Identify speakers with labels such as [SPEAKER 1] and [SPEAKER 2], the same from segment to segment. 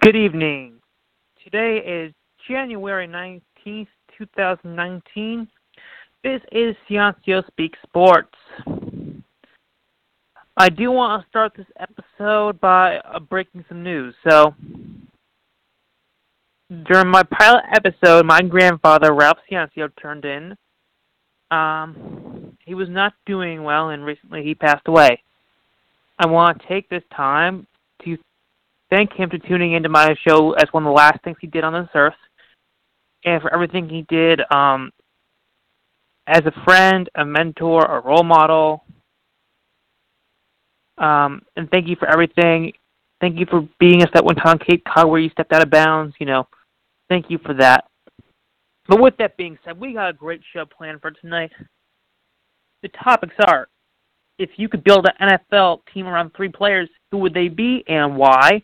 [SPEAKER 1] Good evening. Today is January 19th, 2019. This is Ciancio Speak Sports. I do want to start this episode by uh, breaking some news. So, during my pilot episode, my grandfather, Ralph Ciancio, turned in. Um, he was not doing well, and recently he passed away. I want to take this time thank him for tuning into my show as one of the last things he did on this earth, and for everything he did um, as a friend, a mentor, a role model. Um, and thank you for everything. Thank you for being us that one time Cape Cod where you stepped out of bounds. You know, thank you for that. But with that being said, we got a great show planned for tonight. The topics are if you could build an NFL team around three players, who would they be and why?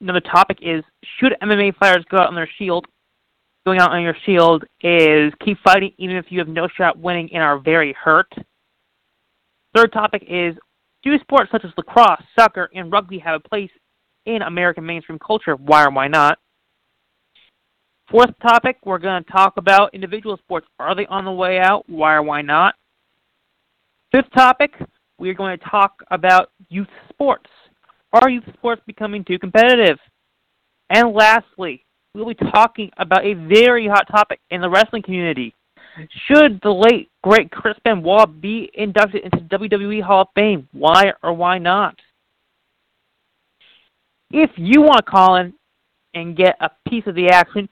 [SPEAKER 1] Another topic is should MMA fighters go out on their shield? Going out on your shield is keep fighting even if you have no shot winning and are very hurt. Third topic is do sports such as lacrosse, soccer, and rugby have a place in American mainstream culture? Why or why not? Fourth topic, we're going to talk about individual sports. Are they on the way out? Why or why not? Fifth topic, we are going to talk about youth sports. Are youth sports becoming too competitive? And lastly, we'll be talking about a very hot topic in the wrestling community. Should the late, great Chris Benoit be inducted into WWE Hall of Fame? Why or why not? If you want to call in and get a piece of the action,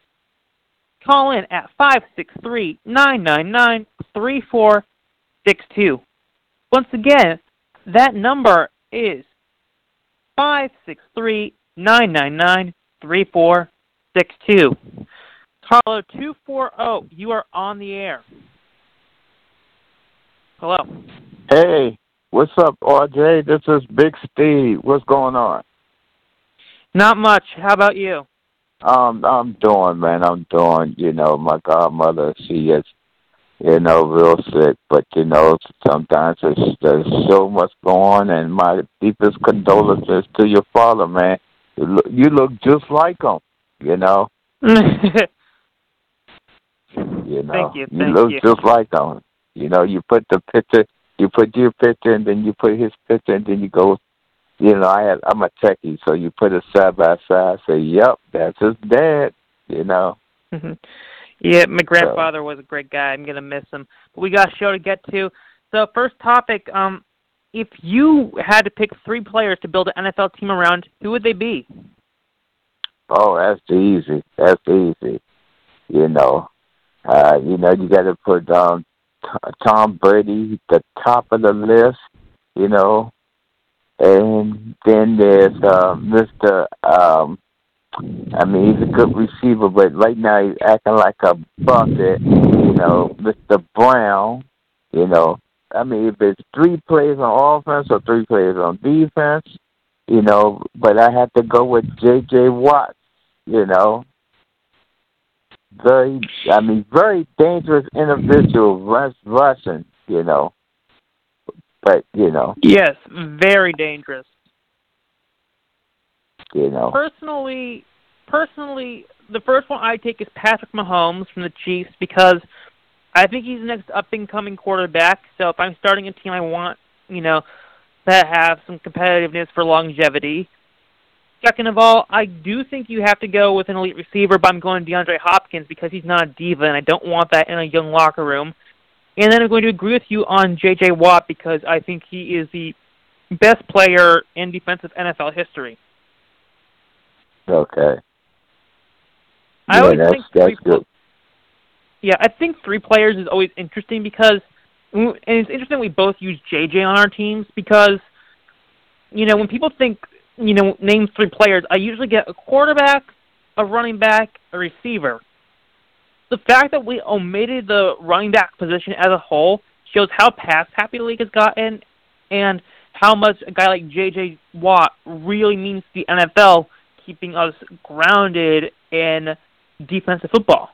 [SPEAKER 1] call in at 563 999 3462. Once again, that number is five six three nine nine nine three four six two. Carlo two four zero, you are on the air. Hello.
[SPEAKER 2] Hey, what's up, RJ? This is Big Steve. What's going on?
[SPEAKER 1] Not much. How about you?
[SPEAKER 2] Um, I'm doing, man. I'm doing. You know, my godmother, she is you know, real sick. But you know, sometimes there's, there's so much going on, and my deepest condolences to your father, man. You look, you look just like him, you know. you know,
[SPEAKER 1] thank you,
[SPEAKER 2] you look
[SPEAKER 1] you.
[SPEAKER 2] just like him. You know, you put the picture, you put your picture, and then you put his picture, and then you go. You know, I had, I'm a techie, so you put it side by side. Say, "Yep, that's his dad." You know. Mm-hmm.
[SPEAKER 1] Yeah, my grandfather was a great guy. I'm gonna miss him. But we got a show to get to. So first topic, um, if you had to pick three players to build an NFL team around, who would they be?
[SPEAKER 2] Oh, that's easy. That's easy. You know, uh, you know, you got to put um, T- Tom Brady the top of the list. You know, and then there's uh, Mister. Um, I mean, he's a good receiver, but right now he's acting like a bucket. You know, Mister Brown. You know, I mean, if it's three players on offense or three players on defense, you know, but I have to go with J.J. Watt. You know, very, I mean, very dangerous individual rush, rushing. You know, but you know,
[SPEAKER 1] Yes, very dangerous.
[SPEAKER 2] You know,
[SPEAKER 1] Personally, personally, the first one I take is Patrick Mahomes from the Chiefs because I think he's the next up and coming quarterback. So if I'm starting a team, I want you know that have some competitiveness for longevity. Second of all, I do think you have to go with an elite receiver, but I'm going DeAndre Hopkins because he's not a diva, and I don't want that in a young locker room. And then I'm going to agree with you on J.J. Watt because I think he is the best player in defensive NFL history.
[SPEAKER 2] Okay.
[SPEAKER 1] I
[SPEAKER 2] yeah,
[SPEAKER 1] always
[SPEAKER 2] that's
[SPEAKER 1] think
[SPEAKER 2] that's
[SPEAKER 1] three
[SPEAKER 2] good.
[SPEAKER 1] Yeah, I think three players is always interesting because, and it's interesting we both use JJ on our teams because, you know, when people think, you know, name three players, I usually get a quarterback, a running back, a receiver. The fact that we omitted the running back position as a whole shows how pass happy the league has gotten and how much a guy like JJ Watt really means to the NFL, keeping us grounded in defensive football.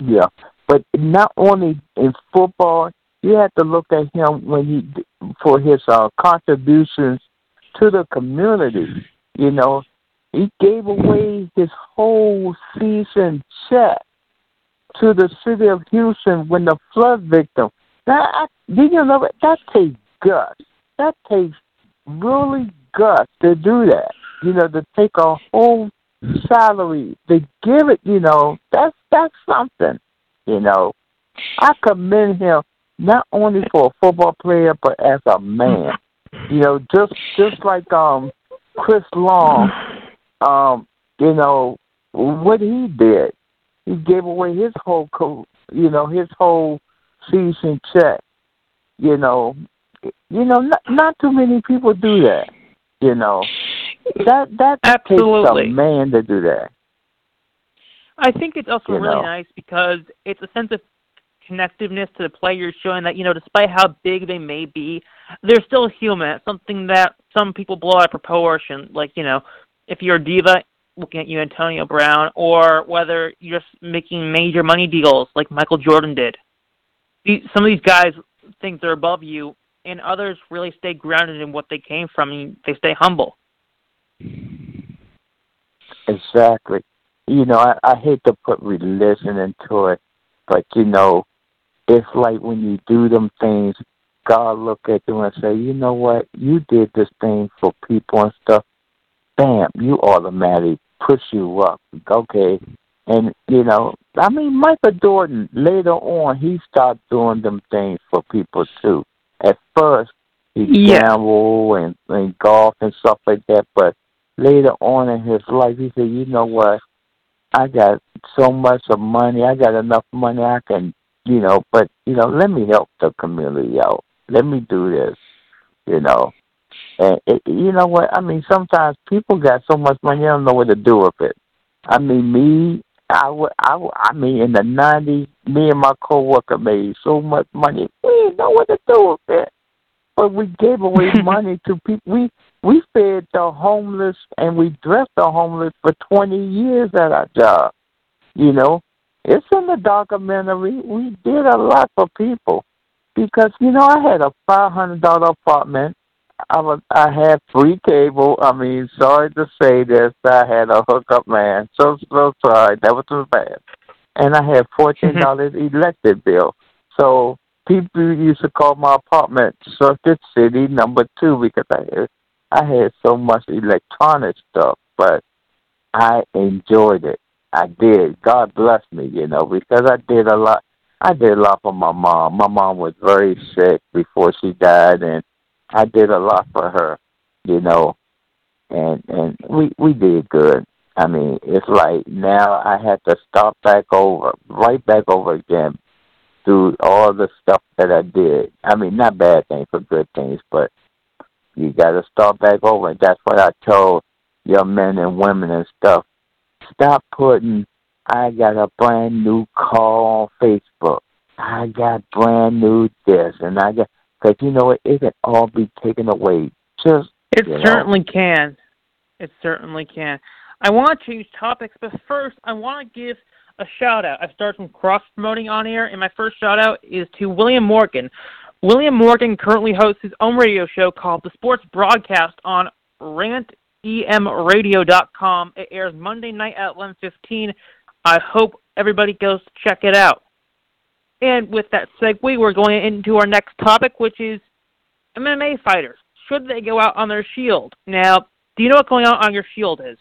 [SPEAKER 2] Yeah, but not only in football, you have to look at him when he for his uh, contributions to the community. You know, he gave away his whole season check to the city of Houston when the flood victim. That I, did you know that takes guts? That takes really guts to do that. You know, to take a whole salary to give it. You know, that's that's something. You know, I commend him not only for a football player but as a man. You know, just just like um Chris Long, um, you know what he did. He gave away his whole co you know his whole season check. You know, you know, not, not too many people do that. You know, that that
[SPEAKER 1] Absolutely.
[SPEAKER 2] takes a man to do that.
[SPEAKER 1] I think it's also
[SPEAKER 2] you
[SPEAKER 1] really
[SPEAKER 2] know.
[SPEAKER 1] nice because it's a sense of connectiveness to the players, showing that you know, despite how big they may be, they're still human. It's something that some people blow out of proportion. Like you know, if you're a diva, looking at you, Antonio Brown, or whether you're just making major money deals like Michael Jordan did. These, some of these guys think they're above you, and others really stay grounded in what they came from. And they stay humble.
[SPEAKER 2] Exactly. You know, I, I hate to put religion into it, but you know, it's like when you do them things, God look at you and say, you know what, you did this thing for people and stuff. Bam, you automatically push you up. Okay. And, you know, I mean, Michael Jordan, later on, he started doing them things for people too. At first, he
[SPEAKER 1] Yeah.
[SPEAKER 2] gambled and, and golf and stuff like that, but later on in his life, he said, you know what, I got so much of money, I got enough money I can, you know, but, you know, let me help the community out. Let me do this, you know. And it, you know what? I mean, sometimes people got so much money, they don't know what to do with it. I mean, me, I would, I, I mean, in the '90s, me and my coworker made so much money, know what to do with it. But we gave away money to people. We we fed the homeless and we dressed the homeless for 20 years at our job. You know, it's in the documentary. We did a lot for people because you know I had a five hundred dollar apartment. I was I had free cable. I mean, sorry to say this, I had a hookup man. So so sorry, that was so bad. And I had fourteen mm-hmm. dollars electric bill. So people used to call my apartment Circuit City Number Two because I had I had so much electronic stuff, but I enjoyed it. I did. God bless me, you know, because I did a lot. I did a lot for my mom. My mom was very sick before she died, and I did a lot for her, you know, and and we we did good. I mean, it's like now I had to start back over, right back over again, through all the stuff that I did. I mean, not bad things, but good things, but you got to start back over. And that's what I told young men and women and stuff. Stop putting, I got a brand new car on Facebook. I got brand new this, and I got, because you know what, it can all be taken away. Just,
[SPEAKER 1] It
[SPEAKER 2] you know.
[SPEAKER 1] certainly can. It certainly can. I want to change topics, but first I want to give a shout out. I've started some cross promoting on air, and my first shout out is to William Morgan. William Morgan currently hosts his own radio show called The Sports Broadcast on rantemradio.com. It airs Monday night at 11:15. I hope everybody goes to check it out. And with that segue, we're going into our next topic, which is MMA fighters. Should they go out on their shield? Now, do you know what going out on your shield is?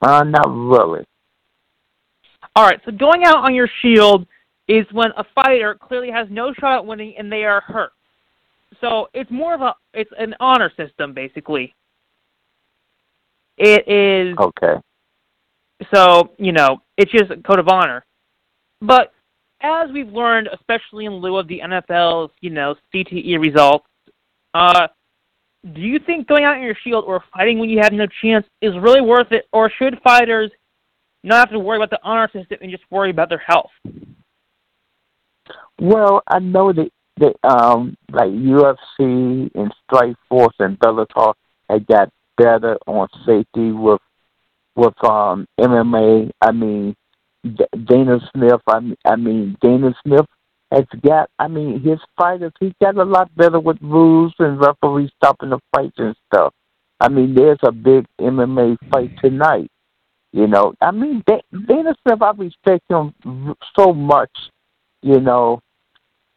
[SPEAKER 2] Uh, not really.
[SPEAKER 1] All right, so going out on your shield is when a fighter clearly has no shot at winning and they are hurt. So it's more of a it's an honor system basically. It is
[SPEAKER 2] Okay.
[SPEAKER 1] so you know it's just a code of honor. But as we've learned, especially in lieu of the NFL's you know CTE results, uh, do you think going out in your shield or fighting when you have no chance is really worth it, or should fighters not have to worry about the honor system and just worry about their health?
[SPEAKER 2] Well, I know that that um like UFC and Strikeforce and Bellator had got better on safety with with um MMA. I mean Dana Smith. I mean, I mean Dana Smith has got. I mean, his fighters. He got a lot better with rules and referees stopping the fights and stuff. I mean, there's a big MMA fight tonight. You know, I mean, Dana Smith. I respect him so much. You know,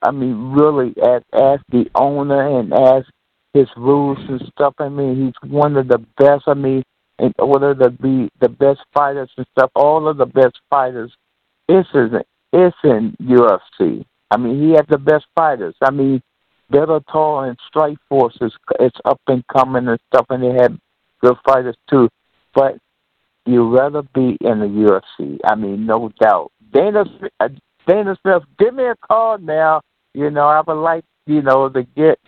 [SPEAKER 2] I mean, really, as as the owner and as his rules and stuff. I mean, he's one of the best. I mean, in order to be the best fighters and stuff, all of the best fighters is in is in UFC. I mean, he has the best fighters. I mean, Bellator and Strike Force is it's up and coming and stuff, and they have good fighters too. But you'd rather be in the UFC. I mean, no doubt. Dana uh, Dana Smith, give me a call now. You know, I would like you know to get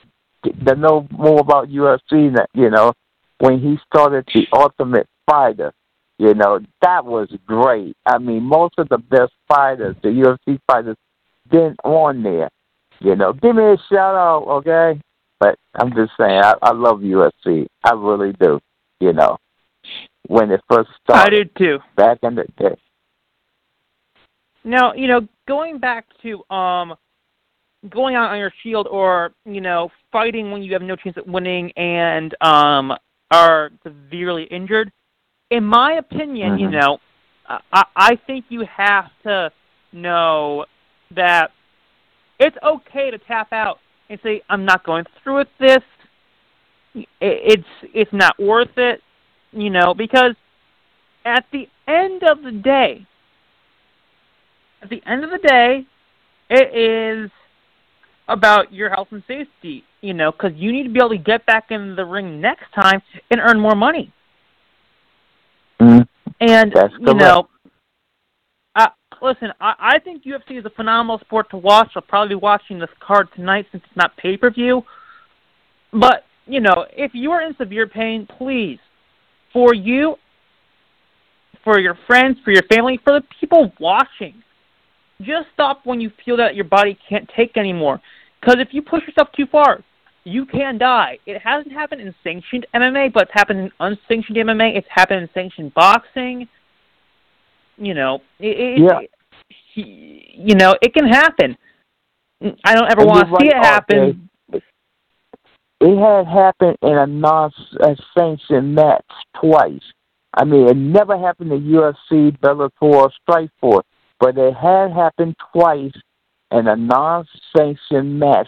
[SPEAKER 2] to know more about UFC. You know, when he started the Ultimate Fighter, you know that was great. I mean, most of the best fighters, the UFC fighters, been on there. You know, give me a shout out, okay? But I'm just saying, I, I love UFC. I really do. You know, when it first started. I
[SPEAKER 1] did too.
[SPEAKER 2] Back in the day.
[SPEAKER 1] Now, you know, going back to um going out on your shield or, you know, fighting when you have no chance at winning and um are severely injured, in my opinion, mm-hmm. you know, I I think you have to know that it's okay to tap out and say I'm not going through with this. It's it's not worth it, you know, because at the end of the day, at the end of the day, it is about your health and safety, you know, because you need to be able to get back in the ring next time and earn more money.
[SPEAKER 2] Mm,
[SPEAKER 1] and you know, listen, I, I think UFC is a phenomenal sport to watch. I'll probably be watching this card tonight since it's not pay per view. But you know, if you are in severe pain, please, for you, for your friends, for your family, for the people watching, just stop when you feel that your body can't take anymore. Because if you push yourself too far, you can die. It hasn't happened in sanctioned MMA, but it's happened in unsanctioned MMA. It's happened in sanctioned boxing. You know, it,
[SPEAKER 2] yeah.
[SPEAKER 1] It, you know, it can happen. I don't ever want to see it happen.
[SPEAKER 2] It had happened in a non-sanctioned match twice. I mean, it never happened in UFC, Bellator, or Strikeforce but it had happened twice in a non-sanctioned match.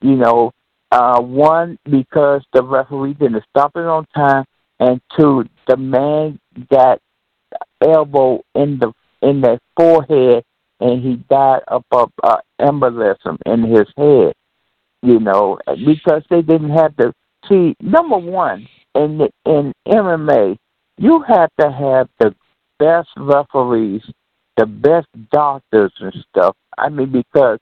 [SPEAKER 2] You know, uh, one because the referee didn't stop it on time, and two, the man got elbow in the in the forehead, and he died of uh, embolism in his head. You know, because they didn't have the see. Number one, in the, in MMA, you have to have the best referees the best doctors and stuff. I mean, because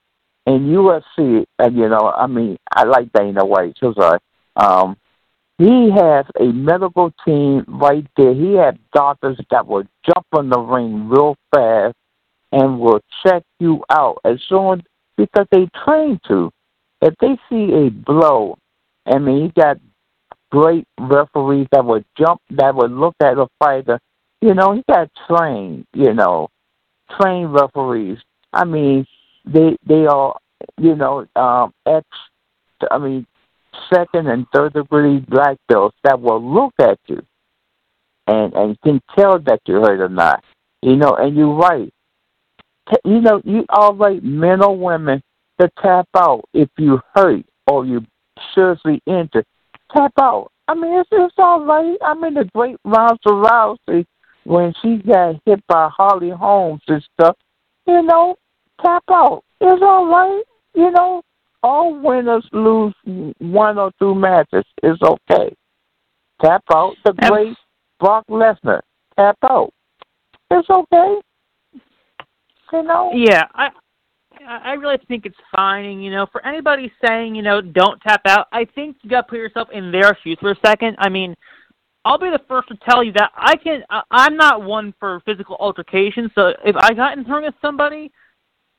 [SPEAKER 2] in UFC, and you know, I mean, I like Dana White. So sorry. Um, he has a medical team right there. He had doctors that will jump in the ring real fast and will check you out as soon because they train to. If they see a blow, I mean, he got great referees that would jump, that would look at a fighter. You know, he got trained. You know, trained referees. I mean, they they are you know um, ex. I mean, second and third degree black belts that will look at you and and can tell that you're hurt or not. You know, and you're right. You know, you all right, men or women, to tap out if you hurt or you seriously injured. Tap out. I mean, it's, it's all right. I mean, the great Ronda Rousey when she got hit by Holly Holmes and stuff, you know, tap out. It's all right. You know, all winners lose one or two matches. It's okay. Tap out. The great Brock Lesnar. Tap out. It's okay. You know.
[SPEAKER 1] Yeah, I I really think it's fine. And, you know, for anybody saying, you know, don't tap out, I think you got to put yourself in their shoes for a second. I mean, I'll be the first to tell you that I can. I'm not one for physical altercation. So if I got in ring with somebody,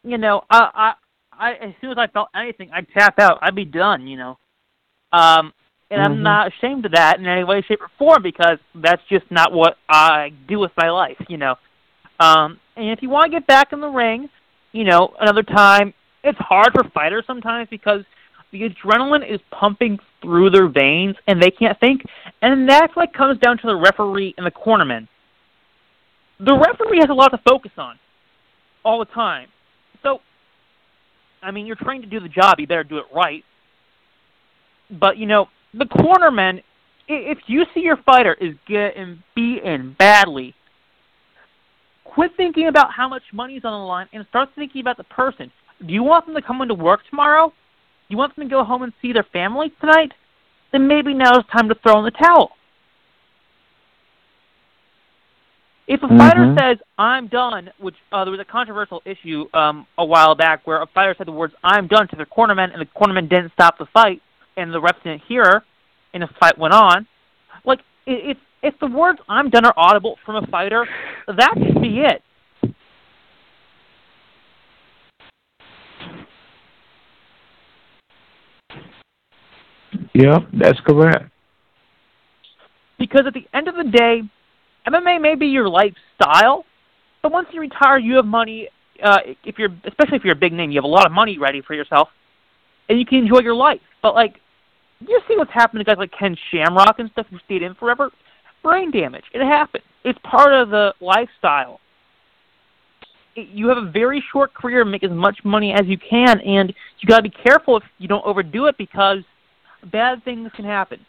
[SPEAKER 1] you know, I, I, I as soon as I felt anything, I'd tap out. I'd be done. You know, um, and mm-hmm. I'm not ashamed of that in any way, shape, or form because that's just not what I do with my life. You know, um, and if you want to get back in the ring, you know, another time, it's hard for fighters sometimes because the adrenaline is pumping through their veins and they can't think, and that's what comes down to the referee and the cornerman. The referee has a lot to focus on all the time. So, I mean, you're trained to do the job, you better do it right. But, you know, the cornerman, if you see your fighter is getting beaten badly, quit thinking about how much money's on the line and start thinking about the person. Do you want them to come into work tomorrow? Do you want them to go home and see their family tonight? Then maybe now is time to throw in the towel. If a mm-hmm. fighter says "I'm done," which uh, there was a controversial issue um, a while back where a fighter said the words "I'm done" to the cornerman, and the cornerman didn't stop the fight, and the ref didn't hear, and the fight went on. Like if if the words "I'm done" are audible from a fighter, that should be it.
[SPEAKER 2] Yeah, that's correct.
[SPEAKER 1] Because at the end of the day, MMA may be your lifestyle, but once you retire, you have money. Uh, if you're, especially if you're a big name, you have a lot of money ready for yourself, and you can enjoy your life. But like, you see what's happened to guys like Ken Shamrock and stuff who stayed in forever. Brain damage. It happens. It's part of the lifestyle. It, you have a very short career, make as much money as you can, and you got to be careful if you don't overdo it because bad things can happen.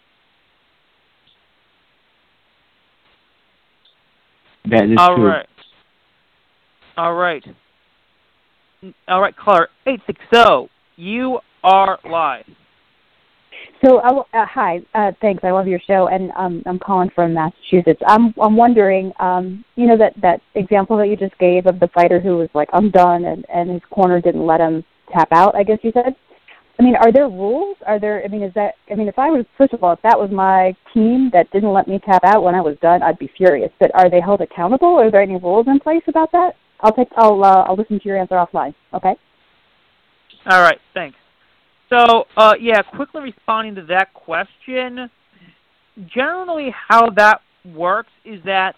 [SPEAKER 2] That is
[SPEAKER 1] All
[SPEAKER 2] true.
[SPEAKER 1] right. All right. All right, caller eight six zero. You are live.
[SPEAKER 3] So, uh, hi, uh, thanks. I love your show, and um, I'm calling from Massachusetts. I'm I'm wondering, um, you know, that that example that you just gave of the fighter who was like, "I'm done," and and his corner didn't let him tap out. I guess you said. I mean, are there rules? Are there? I mean, is that? I mean, if I was first of all, if that was my team that didn't let me tap out when I was done, I'd be furious. But are they held accountable? Are there any rules in place about that? I'll take. I'll. Uh, I'll listen to your answer offline. Okay.
[SPEAKER 1] All right. Thanks. So, uh, yeah, quickly responding to that question. Generally, how that works is that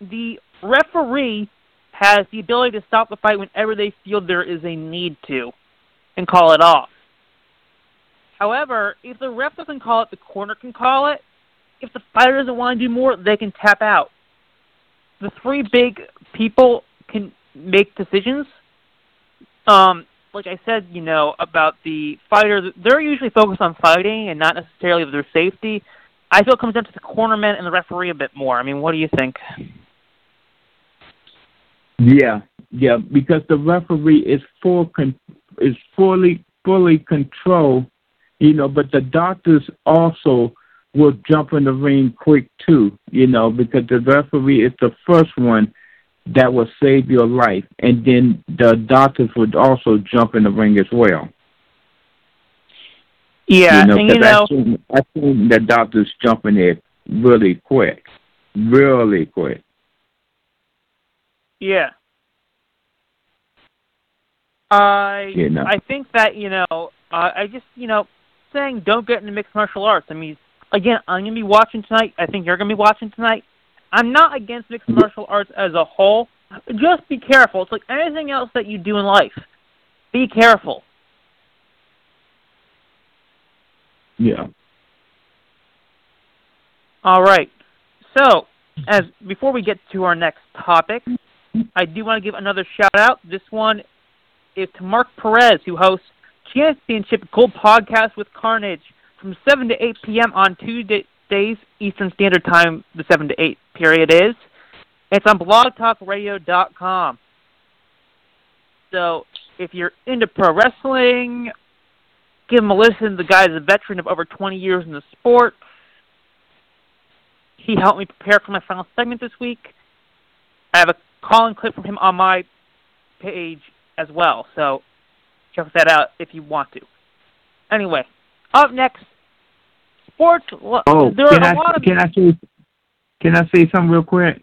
[SPEAKER 1] the referee has the ability to stop the fight whenever they feel there is a need to, and call it off. However, if the ref doesn't call it, the corner can call it. If the fighter doesn't want to do more, they can tap out. The three big people can make decisions. Um, like I said, you know, about the fighters, they're usually focused on fighting and not necessarily their safety. I feel it comes down to the cornerman and the referee a bit more. I mean, what do you think?
[SPEAKER 2] Yeah, yeah, because the referee is full con- is fully fully control you know, but the doctors also will jump in the ring quick too, you know, because the referee is the first one that will save your life, and then the doctors would also jump in the ring as well.
[SPEAKER 1] Yeah,
[SPEAKER 2] you know,
[SPEAKER 1] and you know, I seen,
[SPEAKER 2] I the doctors jumping there really quick, really quick.
[SPEAKER 1] Yeah. I
[SPEAKER 2] you know.
[SPEAKER 1] I think that you know uh, I just you know saying don't get into mixed martial arts. I mean, again, I'm going to be watching tonight. I think you're going to be watching tonight. I'm not against mixed martial arts as a whole. Just be careful. It's like anything else that you do in life. Be careful.
[SPEAKER 2] Yeah.
[SPEAKER 1] All right. So, as before we get to our next topic, I do want to give another shout out. This one is to Mark Perez, who hosts Championship Gold Podcast with Carnage from 7 to 8 p.m. on Eastern Standard Time, the 7 to 8 period is. It's on blogtalkradio.com. So if you're into pro wrestling, give him a listen. The guy is a veteran of over 20 years in the sport. He helped me prepare for my final segment this week. I have a call-in clip from him on my page as well. So check that out if you want to. Anyway, up next, sports.
[SPEAKER 2] Oh,
[SPEAKER 1] there
[SPEAKER 2] can I
[SPEAKER 1] of
[SPEAKER 2] can I say can I say something real quick?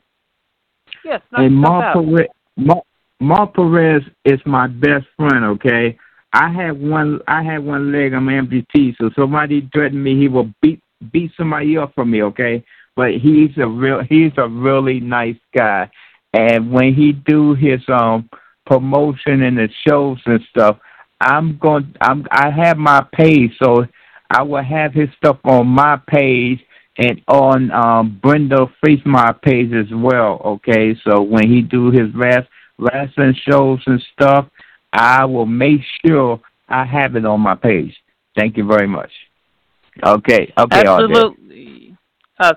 [SPEAKER 1] Yes,
[SPEAKER 2] and Mar Perez, Mar, Mar Perez is my best friend. Okay, I have one. I have one leg. I'm amputee, so somebody threatened me. He will beat beat somebody up for me. Okay, but he's a real. He's a really nice guy, and when he do his um promotion and the shows and stuff, I'm going. I'm. I have my page, so I will have his stuff on my page and on um Brenda my page as well. Okay, so when he do his rest wrestling shows and stuff, I will make sure I have it on my page. Thank you very much. Okay. Okay.
[SPEAKER 1] Absolutely. Uh,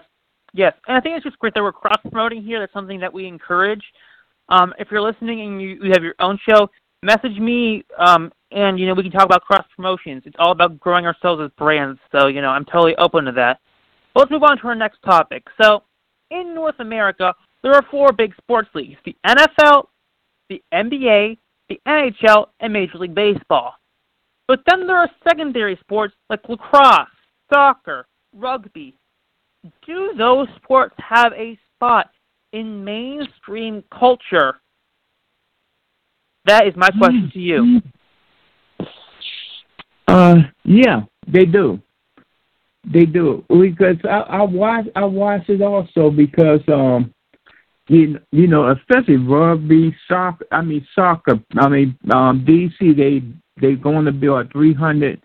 [SPEAKER 1] yes, and I think it's just great that we're cross promoting here. That's something that we encourage. Um, if you're listening and you, you have your own show, message me, um, and you know we can talk about cross promotions. It's all about growing ourselves as brands. So you know I'm totally open to that. But let's move on to our next topic. So in North America, there are four big sports leagues: the NFL, the NBA, the NHL, and Major League Baseball. But then there are secondary sports like lacrosse, soccer, rugby. Do those sports have a spot in mainstream culture? That is my question to you. Mm.
[SPEAKER 2] Uh, yeah, they do. They do because I, I watch I watch it also because um you you know especially rugby soccer I mean soccer I mean um DC they they're going to build a three hundred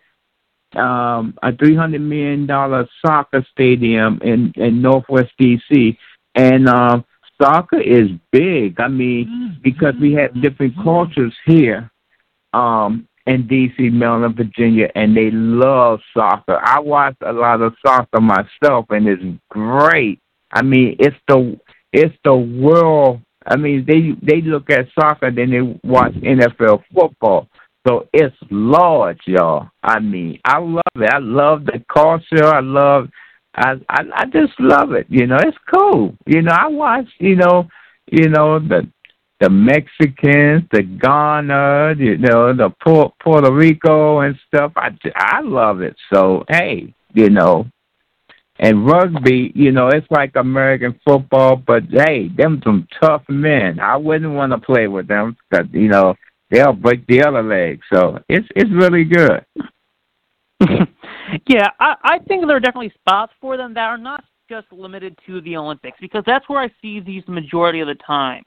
[SPEAKER 2] um a three hundred million dollar soccer stadium in in Northwest DC and um soccer is big. I mean, because we have different cultures here um, in D.C., Maryland, Virginia, and they love soccer. I watch a lot of soccer myself, and it's great. I mean, it's the it's the world. I mean, they they look at soccer, then they watch NFL football. So it's large, y'all. I mean, I love it. I love the culture. I love I, I I just love it. You know, it's cool. You know, I watch. You know, you know the the Mexicans, the Ghana, you know, the Puerto Rico and stuff. I I love it. So hey, you know, and rugby, you know, it's like American football, but hey, them some tough men. I wouldn't want to play with them because you know they'll break the other leg. So it's it's really good.
[SPEAKER 1] yeah, I, I think there are definitely spots for them that are not just limited to the Olympics because that's where I see these the majority of the time,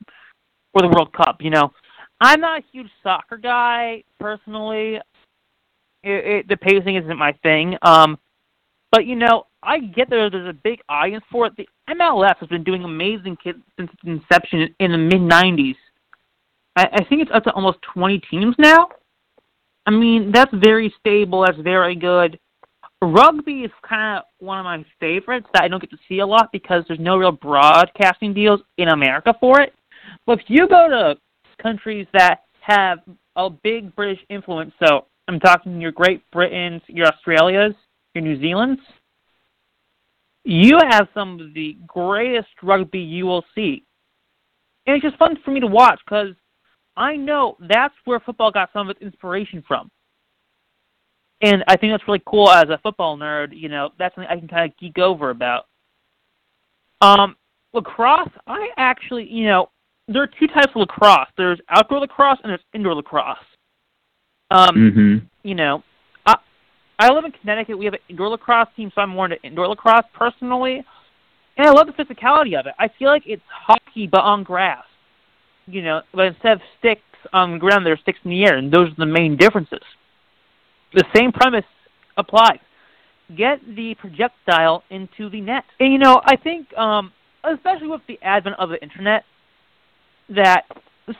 [SPEAKER 1] or the World Cup. You know, I'm not a huge soccer guy personally. It, it, the pacing isn't my thing. Um, but you know, I get there. There's a big audience for it. The MLS has been doing amazing since its inception in the mid '90s. I, I think it's up to almost 20 teams now. I mean, that's very stable. That's very good. Rugby is kind of one of my favorites that I don't get to see a lot because there's no real broadcasting deals in America for it. But if you go to countries that have a big British influence, so I'm talking your Great Britains, your Australias, your New Zealands, you have some of the greatest rugby you will see. And it's just fun for me to watch because I know that's where football got some of its inspiration from. And I think that's really cool as a football nerd, you know, that's something I can kind of geek over about. Um, lacrosse, I actually, you know, there are two types of lacrosse. There's outdoor lacrosse and there's indoor lacrosse. Um,
[SPEAKER 2] mm-hmm.
[SPEAKER 1] you know, I I live in Connecticut. We have an indoor lacrosse team, so I'm more into indoor lacrosse personally. And I love the physicality of it. I feel like it's hockey but on grass you know, but instead of sticks on the ground, there are sticks in the air, and those are the main differences. The same premise applies. Get the projectile into the net. And, you know, I think, um, especially with the advent of the internet, that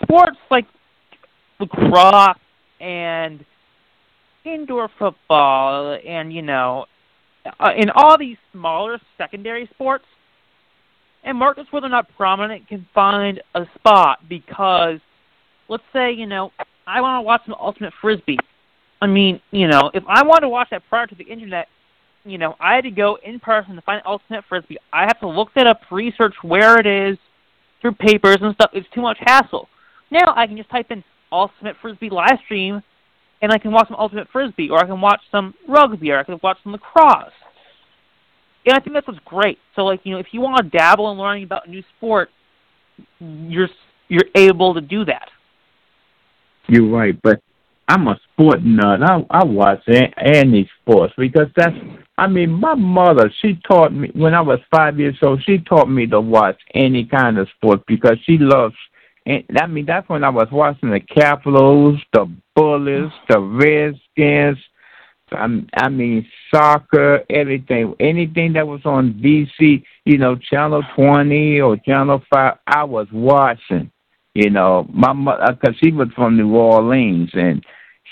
[SPEAKER 1] sports like lacrosse and indoor football and, you know, uh, in all these smaller secondary sports, and markets where they're not prominent can find a spot because, let's say, you know, I want to watch some Ultimate Frisbee. I mean, you know, if I wanted to watch that prior to the internet, you know, I had to go in person to find Ultimate Frisbee. I have to look that up, research where it is through papers and stuff. It's too much hassle. Now I can just type in Ultimate Frisbee live stream, and I can watch some Ultimate Frisbee, or I can watch some rugby, or I can watch some lacrosse and I think that's what's great. So like you know, if you want to dabble in learning about a new sport, you're you're able to do that.
[SPEAKER 2] You're right, but I'm a sport nut. I I watch any sports because that's. I mean, my mother she taught me when I was five years old. She taught me to watch any kind of sport because she loves. And I mean, that's when I was watching the Capitals, the Bullets, the Redskins. I, I mean, soccer, everything, anything that was on DC, you know, Channel 20 or Channel 5, I was watching. You know, my mother, uh, because she was from New Orleans, and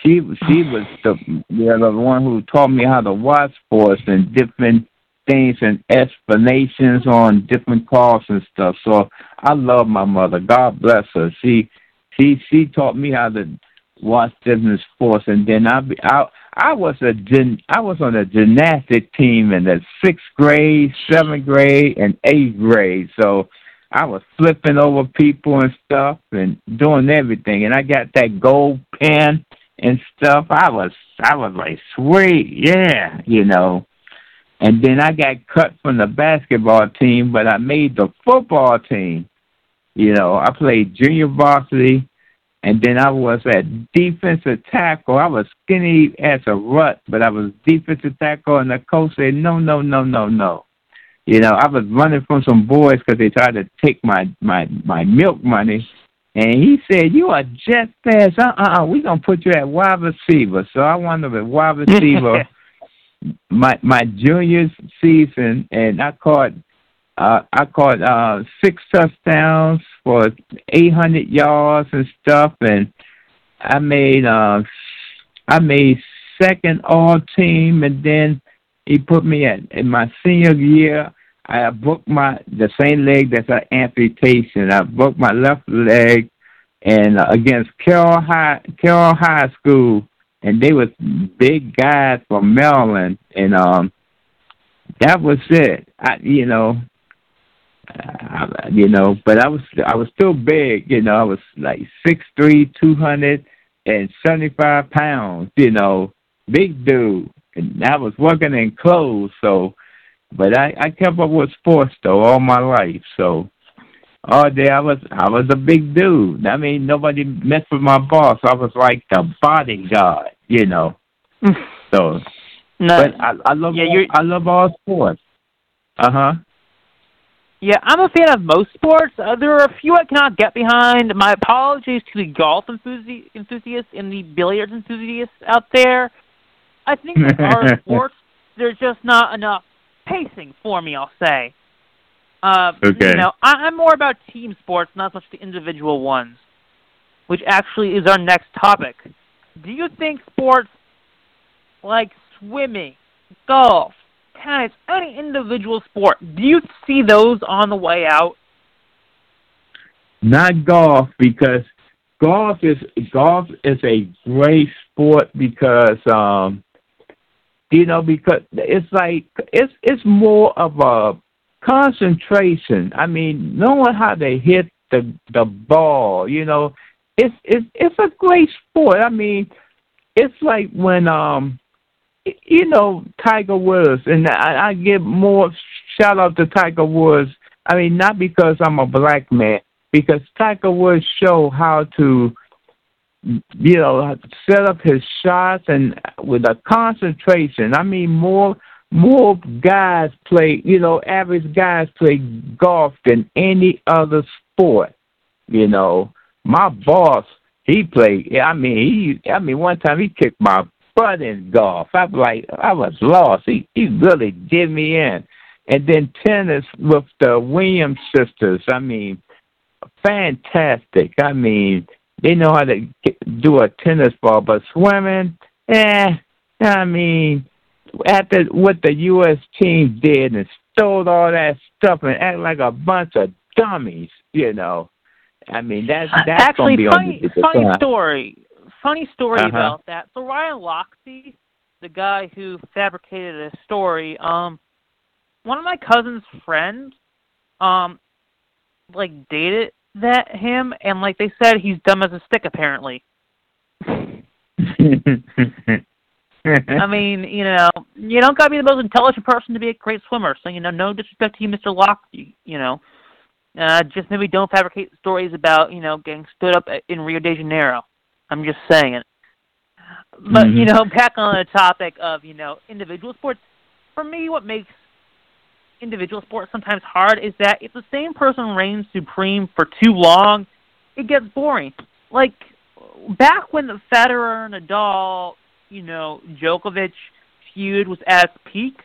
[SPEAKER 2] she she was the you know, the one who taught me how to watch sports and different things and explanations on different calls and stuff. So I love my mother. God bless her. She she she taught me how to watch different sports, and then I be I I was a gym I was on a gymnastic team in the sixth grade, seventh grade, and eighth grade. So I was flipping over people and stuff and doing everything, and I got that gold pen and stuff. I was I was like sweet, yeah, you know. And then I got cut from the basketball team, but I made the football team. You know, I played junior varsity, and then I was at defensive tackle. I was skinny as a rut, but I was defensive tackle, and the coach said, "No, no, no, no, no." You know, I was running from some boys because they tried to take my my my milk money, and he said, "You are just fast. Uh uh uh. We gonna put you at wide receiver." So I up at wide receiver my my junior season, and I caught uh, I caught uh, six touchdowns for 800 yards and stuff, and I made uh, I made second all team, and then he put me at in my senior year. I broke my the same leg that's an amputation. I broke my left leg, and uh, against Carroll High Carroll High School, and they was big guys from Maryland, and um, that was it. I you know. Uh, you know, but I was I was still big, you know. I was like six three, two hundred and seventy five pounds, you know, big dude. And I was working in clothes, so but I I kept up with sports though all my life. So all day I was I was a big dude. I mean nobody messed with my boss. I was like the bodyguard, you know. so
[SPEAKER 1] no,
[SPEAKER 2] but I I love
[SPEAKER 1] yeah,
[SPEAKER 2] all,
[SPEAKER 1] you're,
[SPEAKER 2] I love all sports. Uh huh.
[SPEAKER 1] Yeah, I'm a fan of most sports. Uh, there are a few I cannot get behind. My apologies to the golf enthusi- enthusiasts and the billiards enthusiasts out there. I think with our sports, there's just not enough pacing for me. I'll say. Uh,
[SPEAKER 2] Okay.
[SPEAKER 1] You know, I, I'm more about team sports, not so much the individual ones, which actually is our next topic. Do you think sports like swimming, golf, tennis, any individual sport, do you see those on the way out?
[SPEAKER 2] Not golf because golf is golf is a great sport because um you know because it's like it's it's more of a concentration. I mean, knowing how to hit the the ball, you know, it's it's it's a great sport. I mean, it's like when um you know Tiger Woods, and I, I give more shout out to Tiger Woods. I mean, not because I'm a black man, because Tiger Woods show how to you know set up his shots and with a concentration. I mean, more more guys play, you know, average guys play golf than any other sport. You know, my boss, he played. I mean, he. I mean, one time he kicked my butt in golf. I was like, I was lost. He he really did me in. And then tennis with the Williams sisters. I mean, fantastic. I mean, they know how to get, do a tennis ball, but swimming, eh. I mean, after what the U.S. team did and stole all that stuff and act like a bunch of dummies, you know. I mean, that's that's
[SPEAKER 1] Actually,
[SPEAKER 2] be
[SPEAKER 1] funny,
[SPEAKER 2] on the
[SPEAKER 1] funny story. Funny story
[SPEAKER 2] Uh-huh.
[SPEAKER 1] about that. So Ryan Lochte, the guy who fabricated a story, um, one of my cousin's friends, um, like dated that him, and like they said, he's dumb as a stick apparently. I mean, you know, you don't gotta be the most intelligent person to be a great swimmer. So you know, no disrespect to you, Mr. Locke. You, you know, uh, just maybe don't fabricate stories about you know getting stood up in Rio de Janeiro. I'm just saying it. But you
[SPEAKER 2] Mhm.
[SPEAKER 1] know, back on the topic of you know individual sports. For me, what makes individual sports sometimes hard is that if the same person reigns supreme for too long, it gets boring. Like back when the Federer and Nadal, you know, Djokovic feud was at its peak,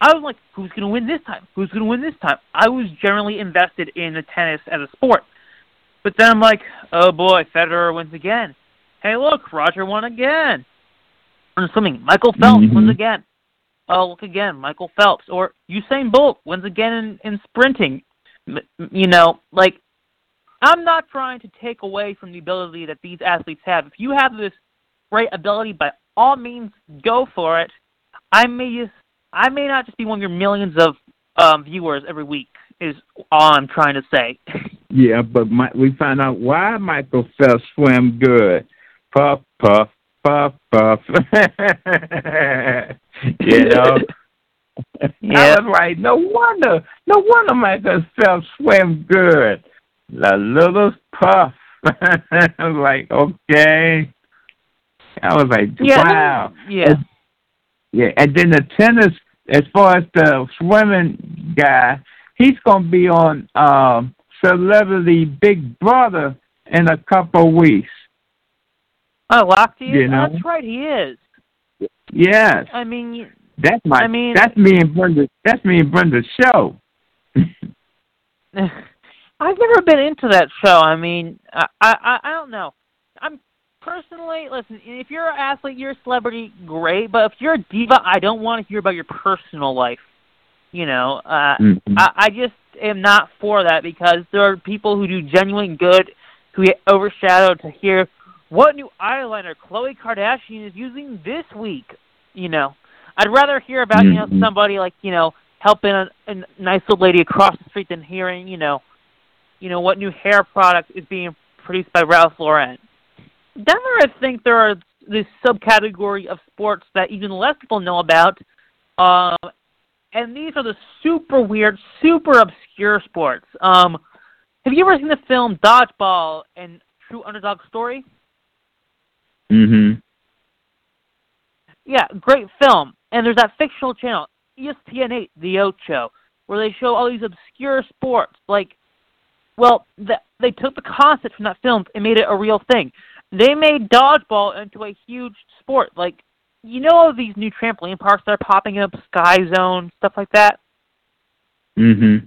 [SPEAKER 1] I was like, who's going to win this time? Who's going to win this time? I was generally invested in the tennis as a sport. But then I'm like, oh boy, Federer wins again. Hey, look, Roger won again. In swimming, Michael Phelps
[SPEAKER 2] Mhm.
[SPEAKER 1] wins again. Oh, look again, Michael Phelps. Or Usain Bolt wins again in, in sprinting. You know, like, I'm not trying to take away from the ability that these athletes have. If you have this great ability, by all means, go for it. I may just, I may not just be one of your millions of um, viewers every week. Is all I'm trying to say.
[SPEAKER 2] Yeah, but my, we found out why Michael Phelps swam good. Puff, puff, puff, puff. you know?
[SPEAKER 1] Yeah.
[SPEAKER 2] I was like, no wonder, no wonder Michael Phelps swam good. The little puff. I was like, okay. I was like,
[SPEAKER 1] yeah,
[SPEAKER 2] wow.
[SPEAKER 1] yeah.
[SPEAKER 2] Yeah, and then the tennis, as far as the swimming guy, he's gonna be on um, Celebrity Big Brother in a couple of weeks.
[SPEAKER 1] Oh, Lochte?
[SPEAKER 2] You know?
[SPEAKER 1] That's right, he is.
[SPEAKER 2] Yes,
[SPEAKER 1] I mean,
[SPEAKER 2] that's my.
[SPEAKER 1] I mean-
[SPEAKER 2] that's me and Brenda. That's me and Brenda's show.
[SPEAKER 1] I've never been into that show. I mean, I I I don't know. I'm personally listen. If you're an athlete, you're a celebrity, great. But if you're a diva, I don't want to hear about your personal life. You know, uh,
[SPEAKER 2] Mhm.
[SPEAKER 1] I, I just am not for that because there are people who do genuine good who get overshadowed to hear what new eyeliner Khloe Kardashian is using this week. You know, I'd rather hear about you know
[SPEAKER 2] Mhm.
[SPEAKER 1] somebody like you know helping a, a nice old lady across the street than hearing you know, you know what new hair product is being produced by Ralph Lauren. Then I think there are this subcategory of sports that even less people know about, um, and these are the super weird, super obscure sports. Um, have you ever seen the film Dodgeball and True Underdog Story?
[SPEAKER 2] Mhm.
[SPEAKER 1] Yeah, great film. And there's that fictional channel, E ESPN8, The Ocho, where they show all these obscure sports. Like, well, the, they took the concept from that film and made it a real thing. They made dodgeball into a huge sport. Like, you know all these new trampoline parks that are popping up, Sky Zone, stuff like that?
[SPEAKER 2] Mhm.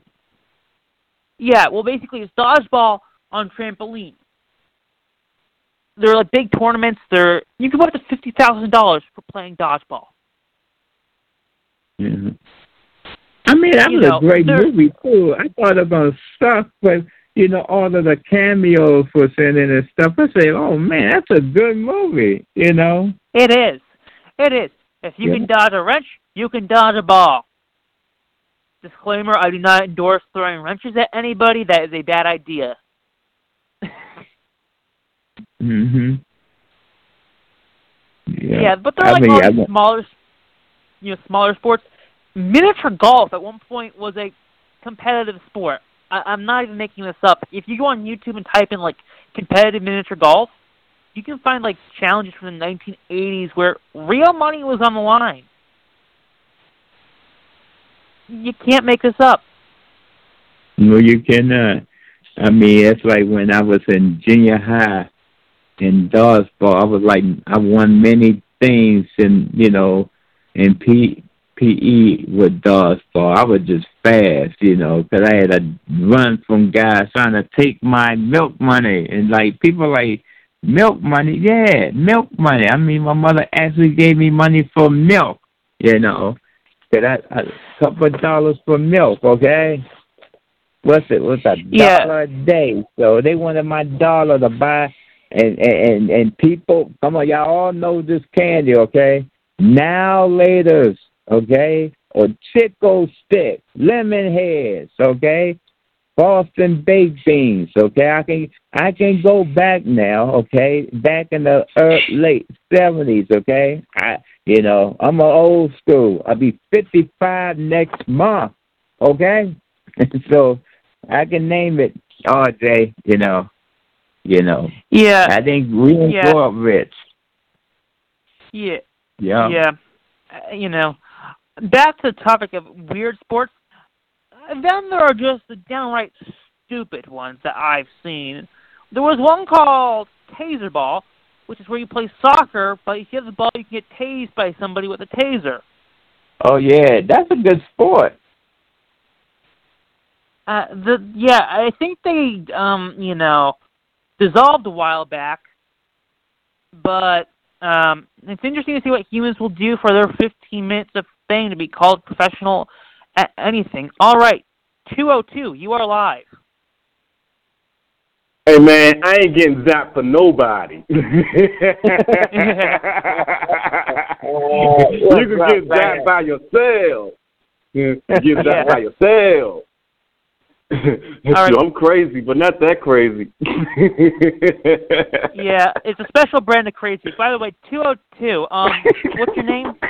[SPEAKER 1] Yeah, well, basically, it's dodgeball on trampoline. They're like big tournaments. They're you can put up to fifty thousand dollars for playing dodgeball.
[SPEAKER 2] Mhm. I mean, that
[SPEAKER 1] You
[SPEAKER 2] was
[SPEAKER 1] know,
[SPEAKER 2] a great movie too. I thought was suck, but you know, all of the cameos was in it and stuff. I say, oh man, that's a good movie. You know.
[SPEAKER 1] It is. It is. If you
[SPEAKER 2] Yeah.
[SPEAKER 1] can dodge a wrench, you can dodge a ball. Disclaimer: I do not endorse throwing wrenches at anybody. That is a bad idea.
[SPEAKER 2] Mhm.
[SPEAKER 1] Yeah, but they're
[SPEAKER 2] I
[SPEAKER 1] like
[SPEAKER 2] mean,
[SPEAKER 1] all smaller, you know, smaller sports. Miniature golf at one point was a competitive sport. I, I'm not even making this up. If you go on YouTube and type in like competitive miniature golf, you can find like challenges from the 1980s where real money was on the line. You can't make this up.
[SPEAKER 2] No, you cannot. I mean, it's like when I was in junior high in dodgeball. I was like, I won many things, and you know, in P PE with dodgeball. I was just fast, you know, 'cause I had to run from guys trying to take my milk money, and like people like milk money, yeah, milk money. I mean, my mother actually gave me money for milk, you know, that I, a couple of dollars for milk, okay what's it? What's a
[SPEAKER 1] Yeah.
[SPEAKER 2] dollar a day? So they wanted my dollar to buy, and and and people, come on, y'all all know this candy, okay? Now later's, okay, or Chico sticks, lemon heads, okay, Boston baked beans, okay. I can I can go back now, okay, back in the early, late seventies, okay. I you know I'm a old school. I'll be fifty five next month, okay. so I can name it RJ, you know. You know.
[SPEAKER 1] Yeah,
[SPEAKER 2] I think we didn't
[SPEAKER 1] Yeah.
[SPEAKER 2] grow up rich.
[SPEAKER 1] yeah,
[SPEAKER 2] Yeah.
[SPEAKER 1] yeah. Uh, you know, back to the topic of weird sports. Then there are just the downright stupid ones that I've seen. There was one called Taser Ball, which is where you play soccer, but if you have the ball, you can get tased by somebody with a taser.
[SPEAKER 2] Oh yeah, that's a good sport.
[SPEAKER 1] Uh, the yeah, I think they um you know dissolved a while back, but um it's interesting to see what humans will do for their 15 minutes of fame to be called professional at anything. All right, 202, you are live.
[SPEAKER 4] Hey man, I ain't getting zapped for nobody. you can get zapped by yourself. You get zapped by yourself.
[SPEAKER 1] right.
[SPEAKER 4] I'm crazy, but not that crazy.
[SPEAKER 1] yeah, it's a special brand of crazy. By the way, 202, um, what's your name?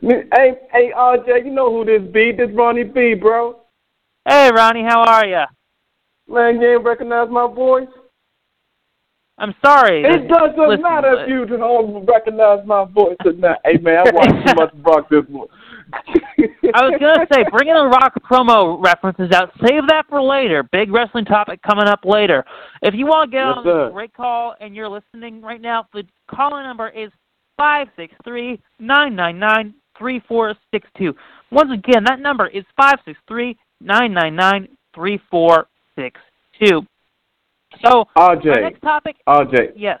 [SPEAKER 4] Hey, hey, RJ, you know who this be? This Ronnie B, bro.
[SPEAKER 1] Hey, Ronnie, how are you?
[SPEAKER 4] Man, you ain't recognize my voice?
[SPEAKER 1] I'm sorry.
[SPEAKER 4] It doesn't
[SPEAKER 1] Listen,
[SPEAKER 4] matter if you don't recognize my voice or not. Hey, man, I watched too much Brock this morning.
[SPEAKER 1] I was gonna say, bringing the Rock promo references out. Save that for later. Big wrestling topic coming up later. If you want to get
[SPEAKER 4] Yes,
[SPEAKER 1] on
[SPEAKER 4] sir.
[SPEAKER 1] this great call and you're listening right now, the calling number is five six three nine nine nine three four six two. Once again, that number is five six three nine nine nine three four six two. So,
[SPEAKER 4] RJ,
[SPEAKER 1] next topic.
[SPEAKER 4] RJ,
[SPEAKER 1] Yes.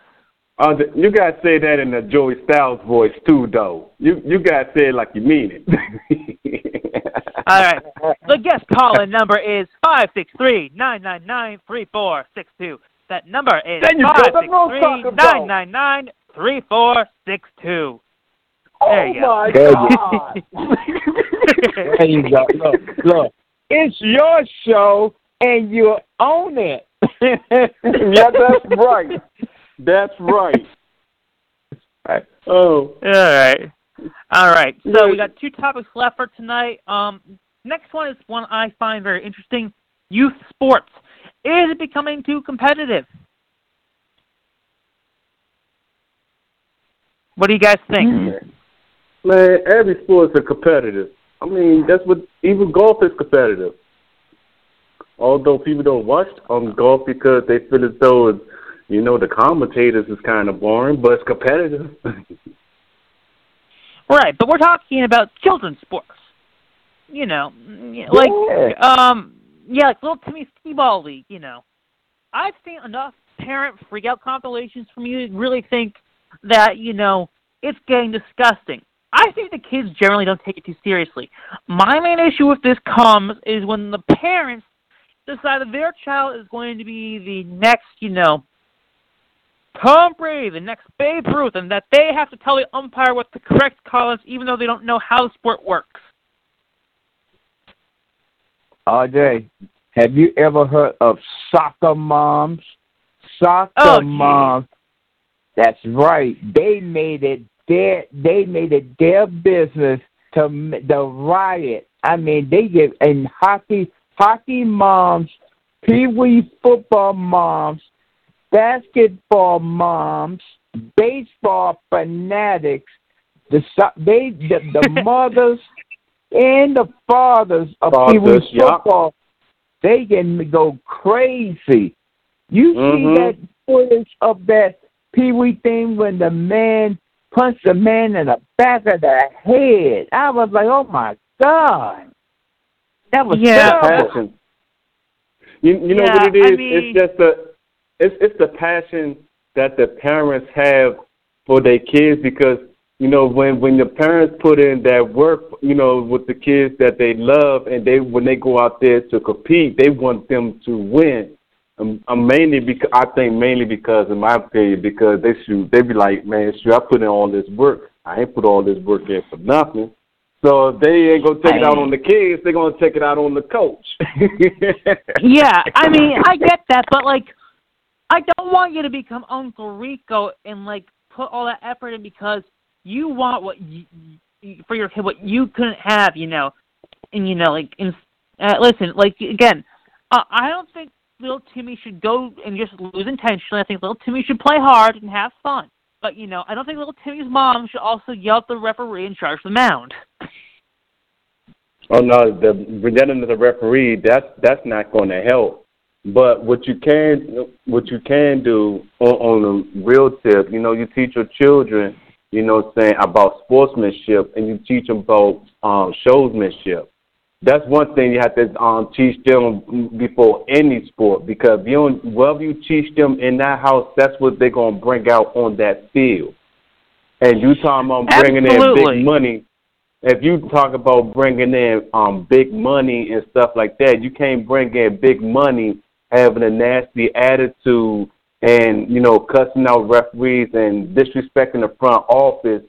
[SPEAKER 4] Uh, RJ, you gotta say that in the Joey Styles voice too, though. You you gotta say it like you mean it.
[SPEAKER 1] All right. The guest calling number is five six three nine nine nine three four six two. That number is
[SPEAKER 4] There you go.
[SPEAKER 1] five
[SPEAKER 4] That's
[SPEAKER 1] six
[SPEAKER 4] what I'm
[SPEAKER 1] three
[SPEAKER 4] talking about.
[SPEAKER 1] nine nine nine three four six two.
[SPEAKER 4] oh
[SPEAKER 1] There you go.
[SPEAKER 4] my God!
[SPEAKER 2] There you go. Look, look. It's your show and you own it.
[SPEAKER 4] yeah, that's right. That's right.
[SPEAKER 2] Right.
[SPEAKER 4] Oh,
[SPEAKER 1] All right. All right. So we got two topics left for tonight. Um, next one is one I find very interesting: youth sports. Is it becoming too competitive? What do you guys think?
[SPEAKER 4] man, every sports are competitive. I mean, that's what even golf is competitive. Although people don't watch on golf because they feel as though it's, you know the commentators is kind of boring, but it's competitive.
[SPEAKER 1] Right, but we're talking about children's sports. You know, mm, like
[SPEAKER 2] Yeah.
[SPEAKER 1] um, yeah, like little Timmy T-ball league. You know, I've seen enough parent freakout compilations from you to really think that you know it's getting disgusting. I think the kids generally don't take it too seriously. My main issue with this comes is when the parents decide that their child is going to be the next, you know, Tom Brady, the next Babe Ruth, and that they have to tell the umpire what the correct call is, even though they don't know how the sport works.
[SPEAKER 2] RJ, have you ever heard of soccer moms? Soccer
[SPEAKER 1] Oh,
[SPEAKER 2] moms. That's right. They made it their they made it their business to m- the riot. I mean, they get and hockey hockey moms, pee wee football moms, basketball moms, baseball fanatics. The so- they the, the mothers and the fathers of Pee Wee
[SPEAKER 4] Fathers, yeah.
[SPEAKER 2] football, they can go crazy. You
[SPEAKER 4] Mhm.
[SPEAKER 2] see that footage of that Pee Wee thing when the man punched the man in the back of the head. I was like, oh my god, that was
[SPEAKER 1] Yeah.
[SPEAKER 2] terrible.
[SPEAKER 4] passion. You you know
[SPEAKER 1] Yeah,
[SPEAKER 4] what it
[SPEAKER 1] I mean-
[SPEAKER 4] it's just the it's it's the passion that the parents have for their kids because you know when when the parents put in that work, you know, with the kids that they love and they when they go out there to compete, they want them to win. Um, um, mainly because I think mainly because in my opinion because they shoot they be like man shoot I put in all this work. I ain't put all this work in for nothing. So if they ain't gonna take it out on the kids they're gonna take it out on the coach.
[SPEAKER 1] Yeah, I mean, I get that, but like, I don't want you to become Uncle Rico and like put all that effort in because you want what you, for your kid what you couldn't have, you know, and you know, like, in, uh, listen, like again, uh, I don't think little Timmy should go and just lose intentionally. I think little Timmy should play hard and have fun. But you know, I don't think little Timmy's mom should also yell at the referee and charge the mound.
[SPEAKER 4] oh no the presenting to the referee that's that's not gonna help But what you can what you can do on, on a real tip, you know, you teach your children, you know, saying about sportsmanship, and you teach them about um, showsmanship. That's one thing you have to um, teach them before any sport because you don't, whatever you teach them in that house, that's what they're gonna bring out on that field. And you talking about bringing
[SPEAKER 1] Absolutely.
[SPEAKER 4] in big money. If you talk about bringing in um big money and stuff like that, you can't bring in big money having a nasty attitude and you know cussing out referees and disrespecting the front office.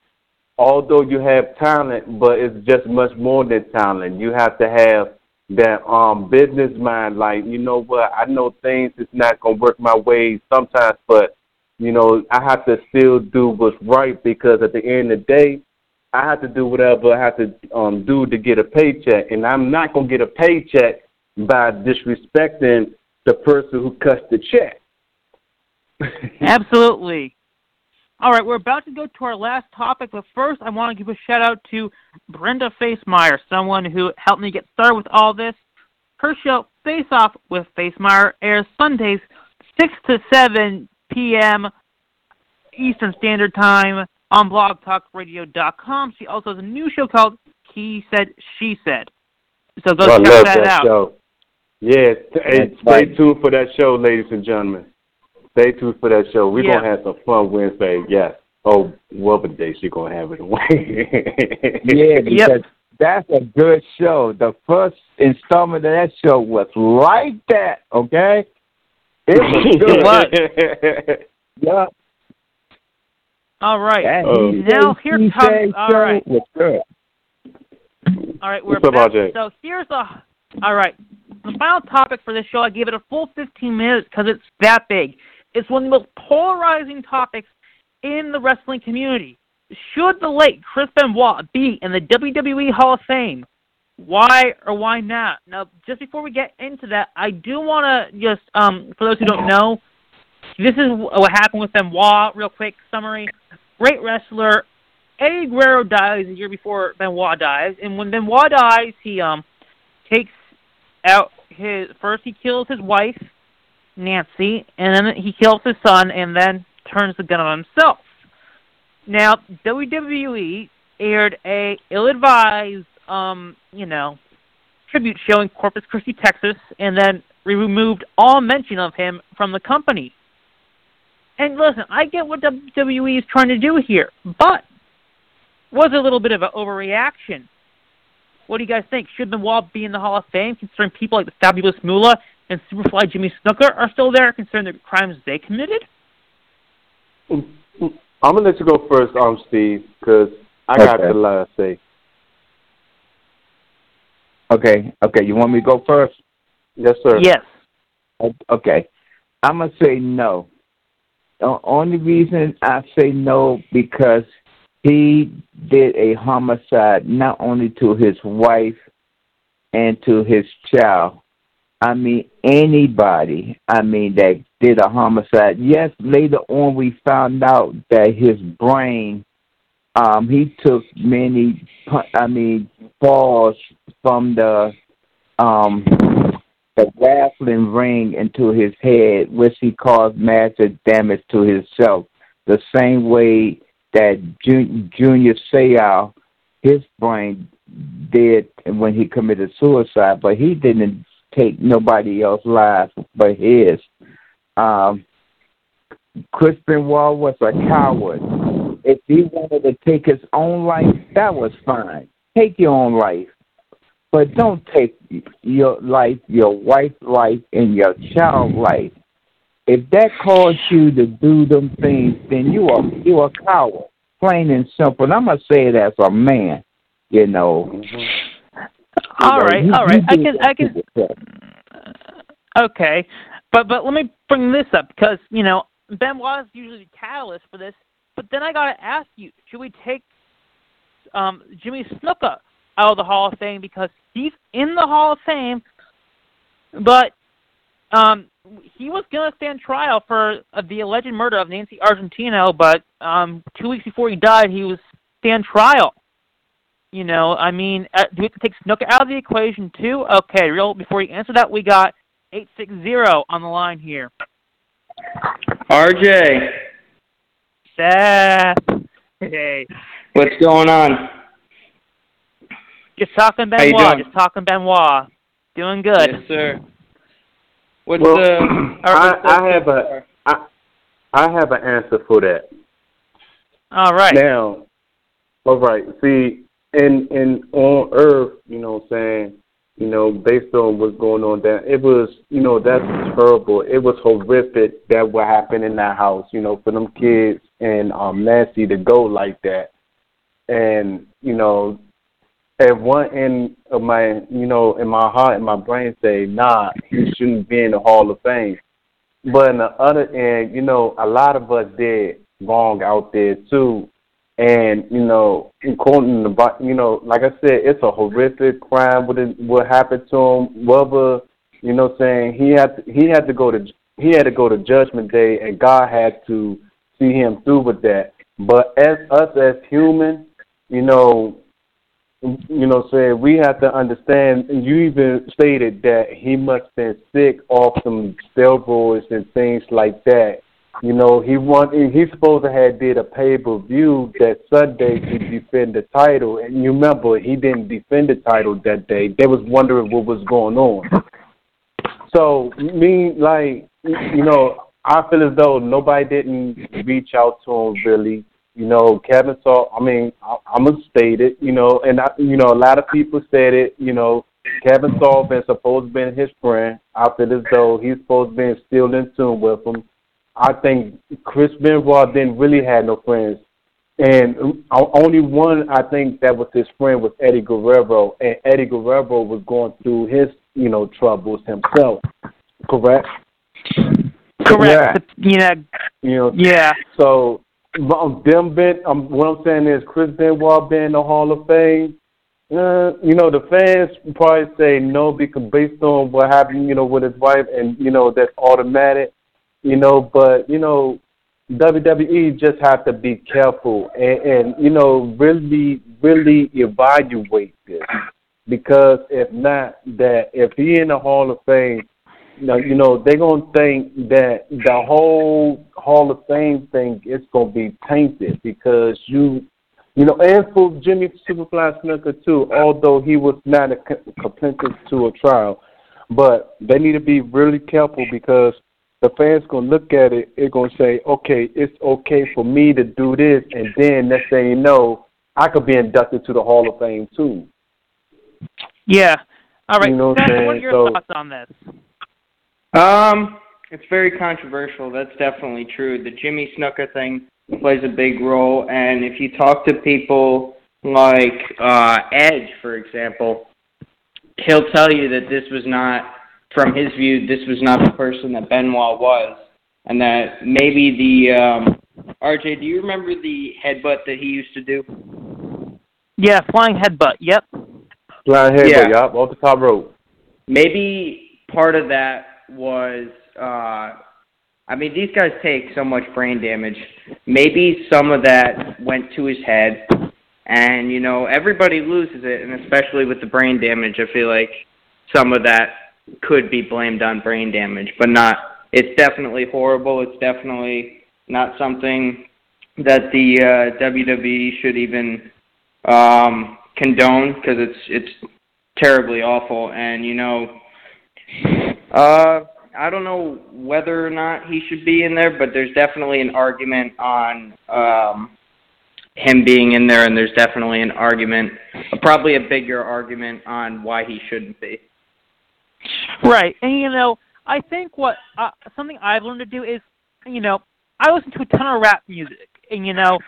[SPEAKER 4] Although you have talent, but it's just much more than talent. You have to have that um business mind. Like you know what, I know things is not gonna work my way sometimes, but you know I have to still do what's right because at the end of the day, I have to do whatever I have to um do to get a paycheck, and I'm not gonna get a paycheck by disrespecting the person who cuts the check.
[SPEAKER 1] Absolutely. All right, we're about to go to our last topic, but first I want to give a shout out to Brenda Facemeyer, someone who helped me get started with all this. Her show, Face Off with Facemeyer, airs Sundays, 6 to 7 p.m. Eastern Standard Time on blogtalkradio.com. She also has a new show called He Said, She Said. So go
[SPEAKER 4] I
[SPEAKER 1] check that,
[SPEAKER 4] that
[SPEAKER 1] out.
[SPEAKER 4] show. Yeah, hey, stay tuned for that show, ladies and gentlemen. Stay tuned for that show. We're
[SPEAKER 1] Yeah.
[SPEAKER 4] gonna have some fun Wednesday. Yes. Oh, whatever day she gonna have it away.
[SPEAKER 2] Yeah, because that's a good show. The first installment of that show was like that, okay? It was good.
[SPEAKER 1] was.
[SPEAKER 2] yeah.
[SPEAKER 1] All right.
[SPEAKER 2] That
[SPEAKER 4] Oh.
[SPEAKER 1] Now, here comes-
[SPEAKER 2] said
[SPEAKER 1] all
[SPEAKER 2] show
[SPEAKER 1] right.
[SPEAKER 2] was good.
[SPEAKER 1] All right, we're
[SPEAKER 4] What's
[SPEAKER 1] back.
[SPEAKER 4] RJ?
[SPEAKER 1] So here's the. All right, the final topic for this show. I gave it a full 15 minutes because it's that big. It's one of the most polarizing topics in the wrestling community. Should the late Chris Benoit be in the WWE Hall of Fame? Why or why not? Now, just before we get into that, I do want to just, um, for those who don't know, this is what happened with Benoit. Real quick summary: Great wrestler, Eddie Guerrero dies a year before Benoit dies, and when Benoit dies, he um takes out his first he kills his wife, Nancy, and then he kills his son, and then turns the gun on himself. Now WWE aired a ill-advised um you know tribute show in Corpus Christi, Texas, and then removed all mention of him from the company. And listen, I get what WWE is trying to do here, but was a little bit of an overreaction. What do you guys think? Should Benoit be in the Hall of Fame, considering people like the Fabulous Moolah and Superfly Jimmy Snuka are still there, considering the crimes they committed?
[SPEAKER 4] I'm gonna let you go first, um, Steve, because I got the last say.
[SPEAKER 2] Okay, okay. You want me to go first?
[SPEAKER 4] Yes, sir.
[SPEAKER 1] Yes.
[SPEAKER 2] Okay. I'm going to say no. The only reason I say no because he did a homicide not only to his wife and to his child. I mean, anybody, I mean, that did a homicide. Yes, later on we found out that his brain, um, he took many, I mean, falls from the, um, the rattling ring into his head, which he caused massive damage to himself. The same way that Jun- Junior Seau, his brain did when he committed suicide, but he didn't take nobody else's life but his. Um, Chris Benoit was a coward. If he wanted to take his own life, that was fine. Take your own life but don't take your life, your wife's life, and your child's life. If that caused you to do them things, then you are you are a coward, plain and simple. And I'm gonna say it as a man, you know.
[SPEAKER 1] All
[SPEAKER 2] You know,
[SPEAKER 1] right,
[SPEAKER 2] you-
[SPEAKER 1] all right. I can, I can.
[SPEAKER 2] to.
[SPEAKER 1] Okay, but but let me bring this up because you know Benoit is usually the catalyst for this. But then I gotta ask you: Should we take um, Jimmy Snuka out of the Hall of Fame because he's in the Hall of Fame, but um, he was gonna stand trial for uh, the alleged murder of Nancy Argentino, but um, two weeks before he died, he was stand trial. You know, I mean, uh, do we have to take Snuka out of the equation too? Okay, real. Before you answer that, we got eight six zero on the line here.
[SPEAKER 5] RJ.
[SPEAKER 1] Seth. Hey.
[SPEAKER 5] What's going on?
[SPEAKER 1] Just talking
[SPEAKER 5] How you
[SPEAKER 1] Benoit. Just talking Benoit. Doing good.
[SPEAKER 5] Yes, sir. What's
[SPEAKER 4] Well,
[SPEAKER 5] the?
[SPEAKER 4] I, I have a I, I have an answer for that.
[SPEAKER 1] All right.
[SPEAKER 4] Now, all right. See, in in on Earth, you know, what I'm saying, you know, based on what's going on there, it was, you know, that's terrible. It was horrific that what happened in that house. You know, for them kids and um Nancy to go like that, and you know, at one end of my, you know, in my heart and my brain say, nah, he shouldn't be in the Hall of Fame. But on the other end, you know, a lot of us did wrong out there too. And, you know, to the, you know, like I said, it's a horrific crime what it, what happened to him. Whether, you know, saying he had to, he had to go to he had to go to Judgment Day, and God had to see him through with that. But as us as humans, you know, you know, saying we have to understand. And you even stated that he must have been sick off some steroids and things like that. You know, he want he's supposed to have did a pay per view that Sunday to defend the title, and you remember he didn't defend the title that day. They was wondering what was going on. So me, like, you know, I feel as though nobody didn't reach out to him really. You know, Kevin saw. I mean, I, I'm gonna state it. You know, and I, you know, a lot of people said it. You know, Kevin Saul been supposed to be his friend. After this, though he's supposed to be still in tune with him. I think Chris Benoit didn't really have no friends, and only one I think that was his friend was Eddie Guerrero, and Eddie Guerrero was going through his you know troubles himself. Correct.
[SPEAKER 1] Correct. You know.
[SPEAKER 4] You know,
[SPEAKER 1] Yeah.
[SPEAKER 4] so them been um, what I'm saying is Chris Benoit being in the Hall of Fame. Uh, you know, the fans probably say no because based on what happened, you know, with his wife, and you know that's automatic. You know, but you know, WWE just have to be careful and, and you know really, really evaluate this because if not, that if he in the Hall of Fame, know, you know they're gonna think that the whole Hall of Fame thing is gonna be tainted because you, you know, and for Jimmy Superfly Snuka too, although he was not a co- complicit to a trial, but they need to be really careful because the fans gonna look at it, they're gonna say, okay, it's okay for me to do this, and then next thing you know, I could be inducted to the Hall of Fame too.
[SPEAKER 1] Yeah. All right.
[SPEAKER 4] You know what I'm
[SPEAKER 1] Seth,
[SPEAKER 4] saying?
[SPEAKER 1] what are your
[SPEAKER 4] So-
[SPEAKER 1] thoughts on this?
[SPEAKER 5] Um, it's very controversial. That's definitely true. The Jimmy Snuka thing plays a big role, and if you talk to people like uh, Edge, for example, he'll tell you that this was not, from his view, this was not the person that Benoit was, and that maybe the um, RJ. Do you remember the headbutt that he used to do?
[SPEAKER 1] Yeah, flying headbutt. Yep.
[SPEAKER 4] Flying headbutt.
[SPEAKER 5] Yeah.
[SPEAKER 4] yup, off the top rope.
[SPEAKER 5] maybe part of that was uh I mean these guys take so much brain damage. Maybe some of that went to his head and you know everybody loses it and especially with the brain damage I feel like some of that could be blamed on brain damage but not it's definitely horrible. It's definitely not something that the uh WWE should even um condone because it's it's terribly awful and you know uh, I don't know whether or not he should be in there, but there's definitely an argument on um, him being in there, and there's definitely an argument, probably a bigger argument on why he shouldn't be.
[SPEAKER 1] Right. And you know, I think what uh, something I've learned to do is, you know, I listen to a ton of rap music, and you know,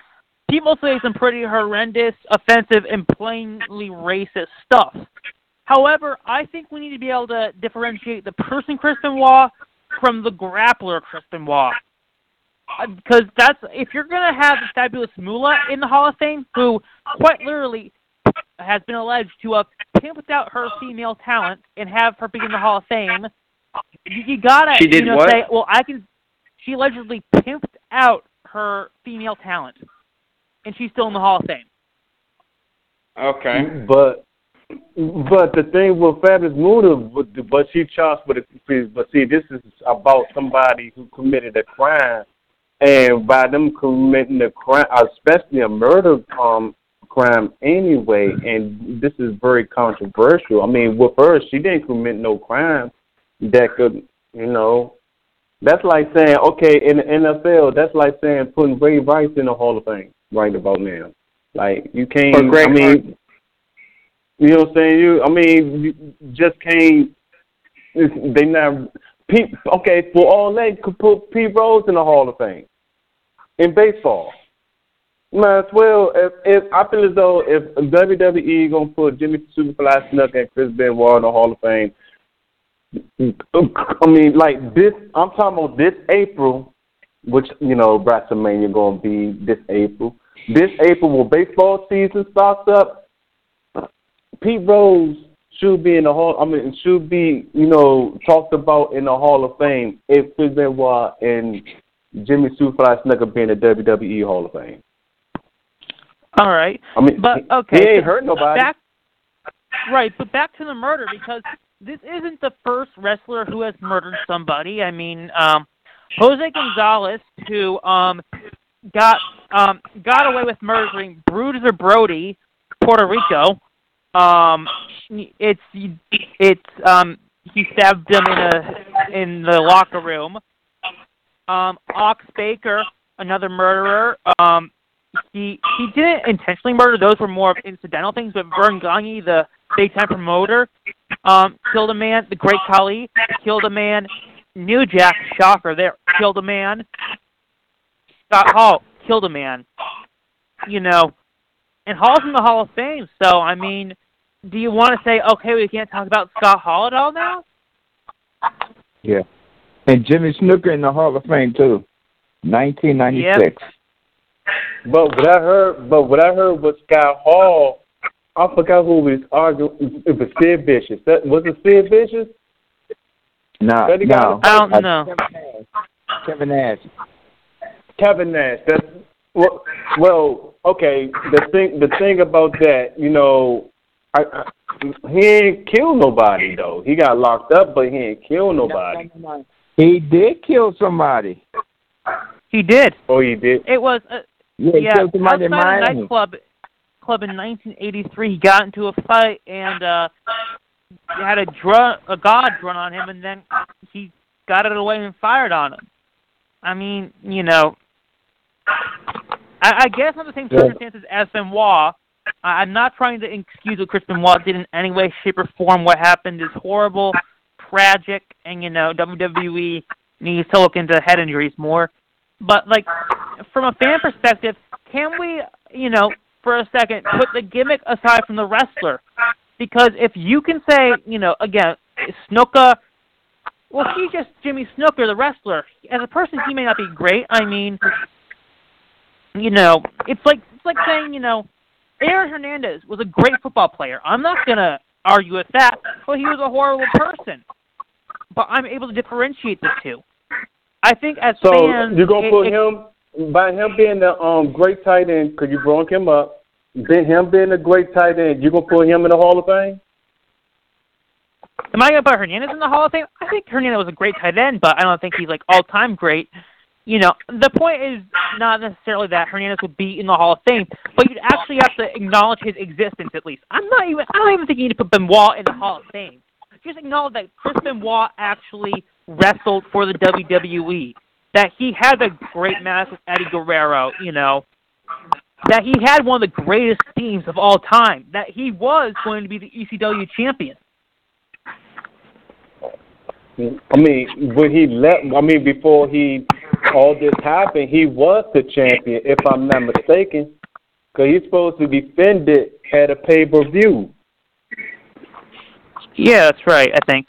[SPEAKER 1] people say some pretty horrendous, offensive, and plainly racist stuff. However, I think we need to be able to differentiate the person Chris Benoit from the grappler Chris Benoit. Because uh, that's if you're gonna have the fabulous Moolah in the Hall of Fame, who quite literally has been alleged to have pimped out her female talent and have her be in the Hall of Fame, you, you gotta
[SPEAKER 5] She did
[SPEAKER 1] you know
[SPEAKER 5] what?
[SPEAKER 1] say, well, I can. She allegedly pimped out her female talent, and she's still in the Hall of Fame.
[SPEAKER 5] Okay.
[SPEAKER 4] But But the thing with Fabulous Moolah, but she charged with it. But see, this is about somebody who committed a crime, and by them committing a crime, especially a murder um crime anyway, and this is very controversial. I mean, with her, she didn't commit no crime that could, you know, that's like saying, okay, in the NFL, that's like saying putting Ray Rice in the Hall of Fame right about now. Like you can't. I mean, you know what I'm saying? You, I mean, you just can't. They not. Pete, okay, for all that, could put Pete Rose in the Hall of Fame in baseball. Might as well. If, if I feel as though if WWE gonna put Jimmy Superfly Snuka and Chris Benoit in the Hall of Fame, I mean, like this. I'm talking about this April, which you know WrestleMania gonna be this April. This April, when baseball season starts up, Pete Rose should be in the hall. I mean, should be you know talked about in the Hall of Fame if Chris Benoit and Jimmy Superfly Snuka be in the WWE Hall of Fame.
[SPEAKER 1] All right.
[SPEAKER 4] I mean,
[SPEAKER 1] but okay,
[SPEAKER 4] he ain't hurt nobody.
[SPEAKER 1] Back, right, but back to the murder because this isn't the first wrestler who has murdered somebody. I mean, um, Jose Gonzalez, who um, got um, got away with murdering Bruiser Brody, Puerto Rico. Um, it's it's um, he stabbed him in a in the locker room. Um, Ox Baker, another murderer. Um, he he didn't intentionally murder; those were more of incidental things. But Verne Gagne, the big time promoter, um, killed a man. The Great Khali killed a man. New Jack, shocker, there killed a man. Scott Hall killed a man. You know, and Hall's in the Hall of Fame. So I mean, do you want to say okay, we can't talk about Scott Hall at all now?
[SPEAKER 2] Yeah, and Jimmy Snuka in the Hall of Fame too, 1996. Yep.
[SPEAKER 4] But what I heard, but what I heard was Scott Hall. I forgot who was arguing. It was Sid Vicious. That was it. Sid Vicious.
[SPEAKER 2] No,
[SPEAKER 1] no, I don't know.
[SPEAKER 2] Kevin Nash.
[SPEAKER 4] Kevin Nash. That's well, well. Okay. The thing, the thing about that, you know, I, I, he ain't killed nobody though. He got locked up, but he ain't killed nobody.
[SPEAKER 2] He did kill somebody.
[SPEAKER 1] He did.
[SPEAKER 4] Oh, he did.
[SPEAKER 1] It was. Uh,
[SPEAKER 2] yeah,
[SPEAKER 1] yeah outside the nightclub club in 1983, he got into a fight and uh had a dr- a god run on him, and then he got it away and fired on him. I mean, you know, I, I guess under the same circumstances as Benoit. I'm not trying to excuse what Chris Benoit did in any way, shape, or form. What happened is horrible, tragic, and you know WWE needs to look into head injuries more. But like from a fan perspective, can we, you know, for a second, put the gimmick aside from the wrestler? Because if you can say, you know, again, Snuka, well, he's just Jimmy Snuka, the wrestler. As a person, he may not be great. I mean, you know, it's like it's like saying, you know, Aaron Hernandez was a great football player. I'm not gonna argue with that, but he was a horrible person. But I'm able to differentiate the two. I think as
[SPEAKER 4] so
[SPEAKER 1] fans,
[SPEAKER 4] you're gonna put
[SPEAKER 1] it,
[SPEAKER 4] him by him being the um great tight end because you brought him up. Then him being a great tight end, you're gonna put him in the Hall of Fame.
[SPEAKER 1] Am I gonna put Hernandez in the Hall of Fame? I think Hernandez was a great tight end, but I don't think he's like all time great. You know, the point is not necessarily that Hernandez would be in the Hall of Fame, but you'd actually have to acknowledge his existence at least. I'm not even I don't even think you need to put Benoit in the Hall of Fame. Just acknowledge that Chris Benoit actually wrestled for the WWE, that he had a great match with Eddie Guerrero, you know, that he had one of the greatest teams of all time, that he was going to be the ECW champion.
[SPEAKER 4] I mean, when he left, I mean, before he all this happened, he was the champion, if I'm not mistaken, because he's supposed to defend it at a pay per view.
[SPEAKER 1] Yeah, that's right. I think.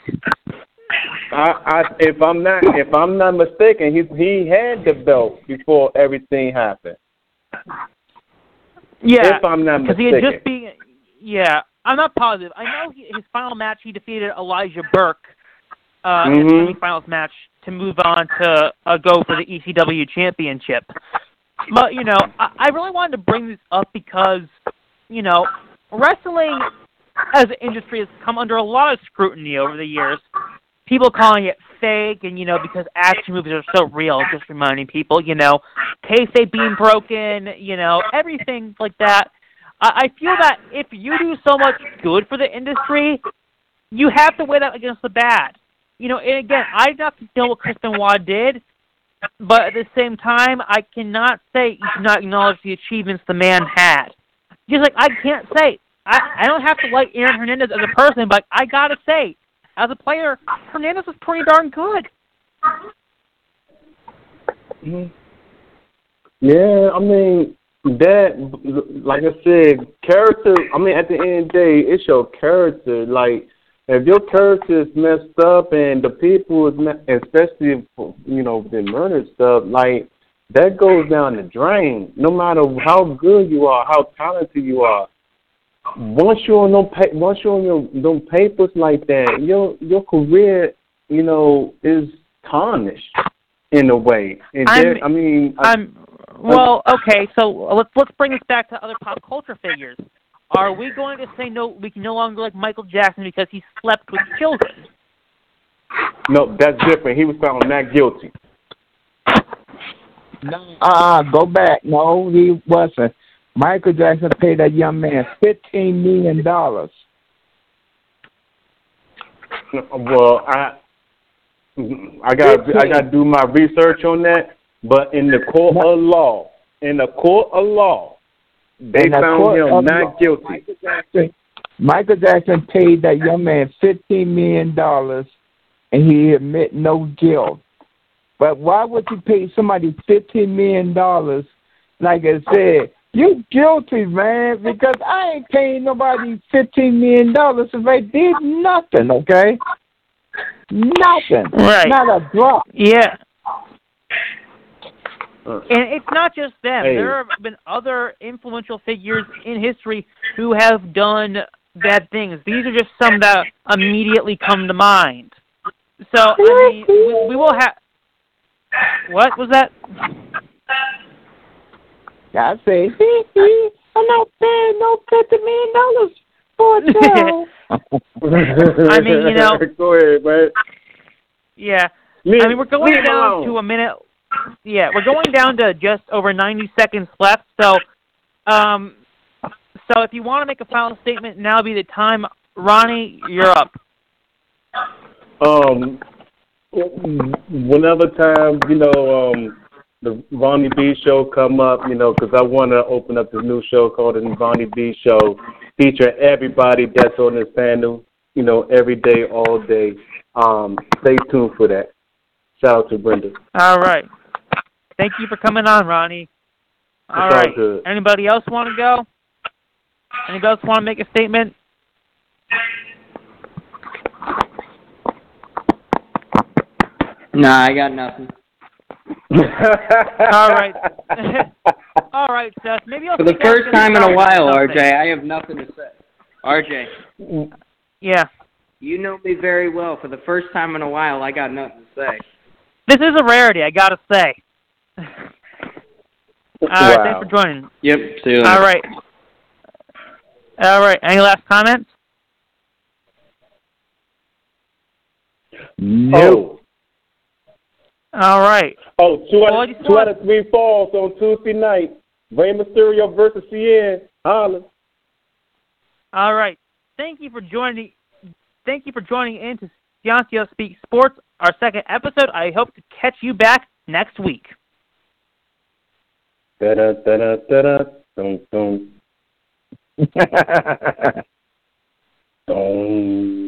[SPEAKER 4] I, I, if I'm not, if I'm not mistaken, he he had the belt before everything happened.
[SPEAKER 1] Yeah,
[SPEAKER 4] if I'm not mistaken,
[SPEAKER 1] he had just been. Yeah, I'm not positive. I know he, his final match he defeated Elijah Burke uh,
[SPEAKER 4] mm-hmm.
[SPEAKER 1] in the semifinals match to move on to uh, go for the ECW championship. But you know, I, I really wanted to bring this up because you know, wrestling as an industry has come under a lot of scrutiny over the years. People calling it fake, and you know because action movies are so real. Just reminding people, you know, kayfabe being broken, you know, everything like that. I, I feel that if you do so much good for the industry, you have to weigh that against the bad. You know, and again, I do not know what Chris Benoit did, but at the same time, I cannot say you should not acknowledge the achievements the man had. Just like I can't say I I don't have to like Aaron Hernandez as a person, but I gotta say, as a player, Hernandez was pretty darn good.
[SPEAKER 4] Mm-hmm. Yeah, I mean that, like I said, character. I mean, at the end of the day, it's your character. Like, if your character is messed up and the people, is especially you know the murder stuff, like that goes down the drain. No matter how good you are, how talented you are, once you're on no once you're on your them papers like that, your your career, you know, is tarnished in a way. And there, I mean,
[SPEAKER 1] I'm well, okay. So let's let's bring this back to other pop culture figures. Are we going to say no? We can no longer like Michael Jackson because he slept with children?
[SPEAKER 4] No, that's different. He was found not guilty.
[SPEAKER 2] No, uh, go back. No, he wasn't. Michael Jackson paid that young man fifteen million dollars.
[SPEAKER 4] Well, I I got I got to do my research on that. But in the court of law, in the court of law, they found him not law, guilty.
[SPEAKER 2] Michael Jackson, Michael Jackson paid that young man fifteen million dollars, and he admit no guilt. But why would you pay somebody fifteen million dollars? Like I said, you guilty, man, because I ain't paying nobody fifteen million dollars if they did nothing, okay? Nothing.
[SPEAKER 1] Right.
[SPEAKER 2] Not a drop.
[SPEAKER 1] Yeah. Uh, and it's not just them. Hey. There have been other influential figures in history who have done bad things. These are just some that immediately come to mind. So I mean, we, we will have. What was that?
[SPEAKER 2] I say, I'm not paying no fifty million dollars for a show.
[SPEAKER 1] I mean, you know.
[SPEAKER 4] Go ahead, man.
[SPEAKER 1] Yeah.
[SPEAKER 4] Leave,
[SPEAKER 1] I mean, we're going down
[SPEAKER 4] alone.
[SPEAKER 1] to a minute. Yeah, we're going down to just over 90 seconds left. So, um, so if you want to make a final statement, now be the time. Ronnie, you're up.
[SPEAKER 4] Um, whenever time you know um the Ronnie B show come up, you know, because I want to open up this new show called the Ronnie B show, featuring everybody that's on this panel, you know, every day, all day. Um, stay tuned for that. Shout out to Brenda.
[SPEAKER 1] All right. Thank you for coming on, Ronnie. All
[SPEAKER 4] it's
[SPEAKER 1] right.
[SPEAKER 4] All good.
[SPEAKER 1] Anybody else want to go? Anybody else want to make a statement?
[SPEAKER 5] Nah, I got nothing.
[SPEAKER 1] All right. All right, Seth. Maybe I'll
[SPEAKER 5] For the first time in a while, RJ, I have nothing to say. RJ.
[SPEAKER 1] Yeah.
[SPEAKER 5] You know me very well. For the first time in a while, I got nothing to say.
[SPEAKER 1] This is a rarity, I gotta say. All right, thanks for joining.
[SPEAKER 5] Yep, see you later.
[SPEAKER 1] All right. All right, any last comments?
[SPEAKER 2] No.
[SPEAKER 1] All right.
[SPEAKER 4] Oh, two
[SPEAKER 1] Well,
[SPEAKER 4] out,
[SPEAKER 1] just
[SPEAKER 4] two out of three falls on Tuesday night. Rey Mysterio versus CN. Holla.
[SPEAKER 1] All right. Thank you for joining. Thank you for joining in to Ciancio Speak Sports, our second episode. I hope to catch you back next week.
[SPEAKER 4] Da da da da da da. Dum dum. Dum.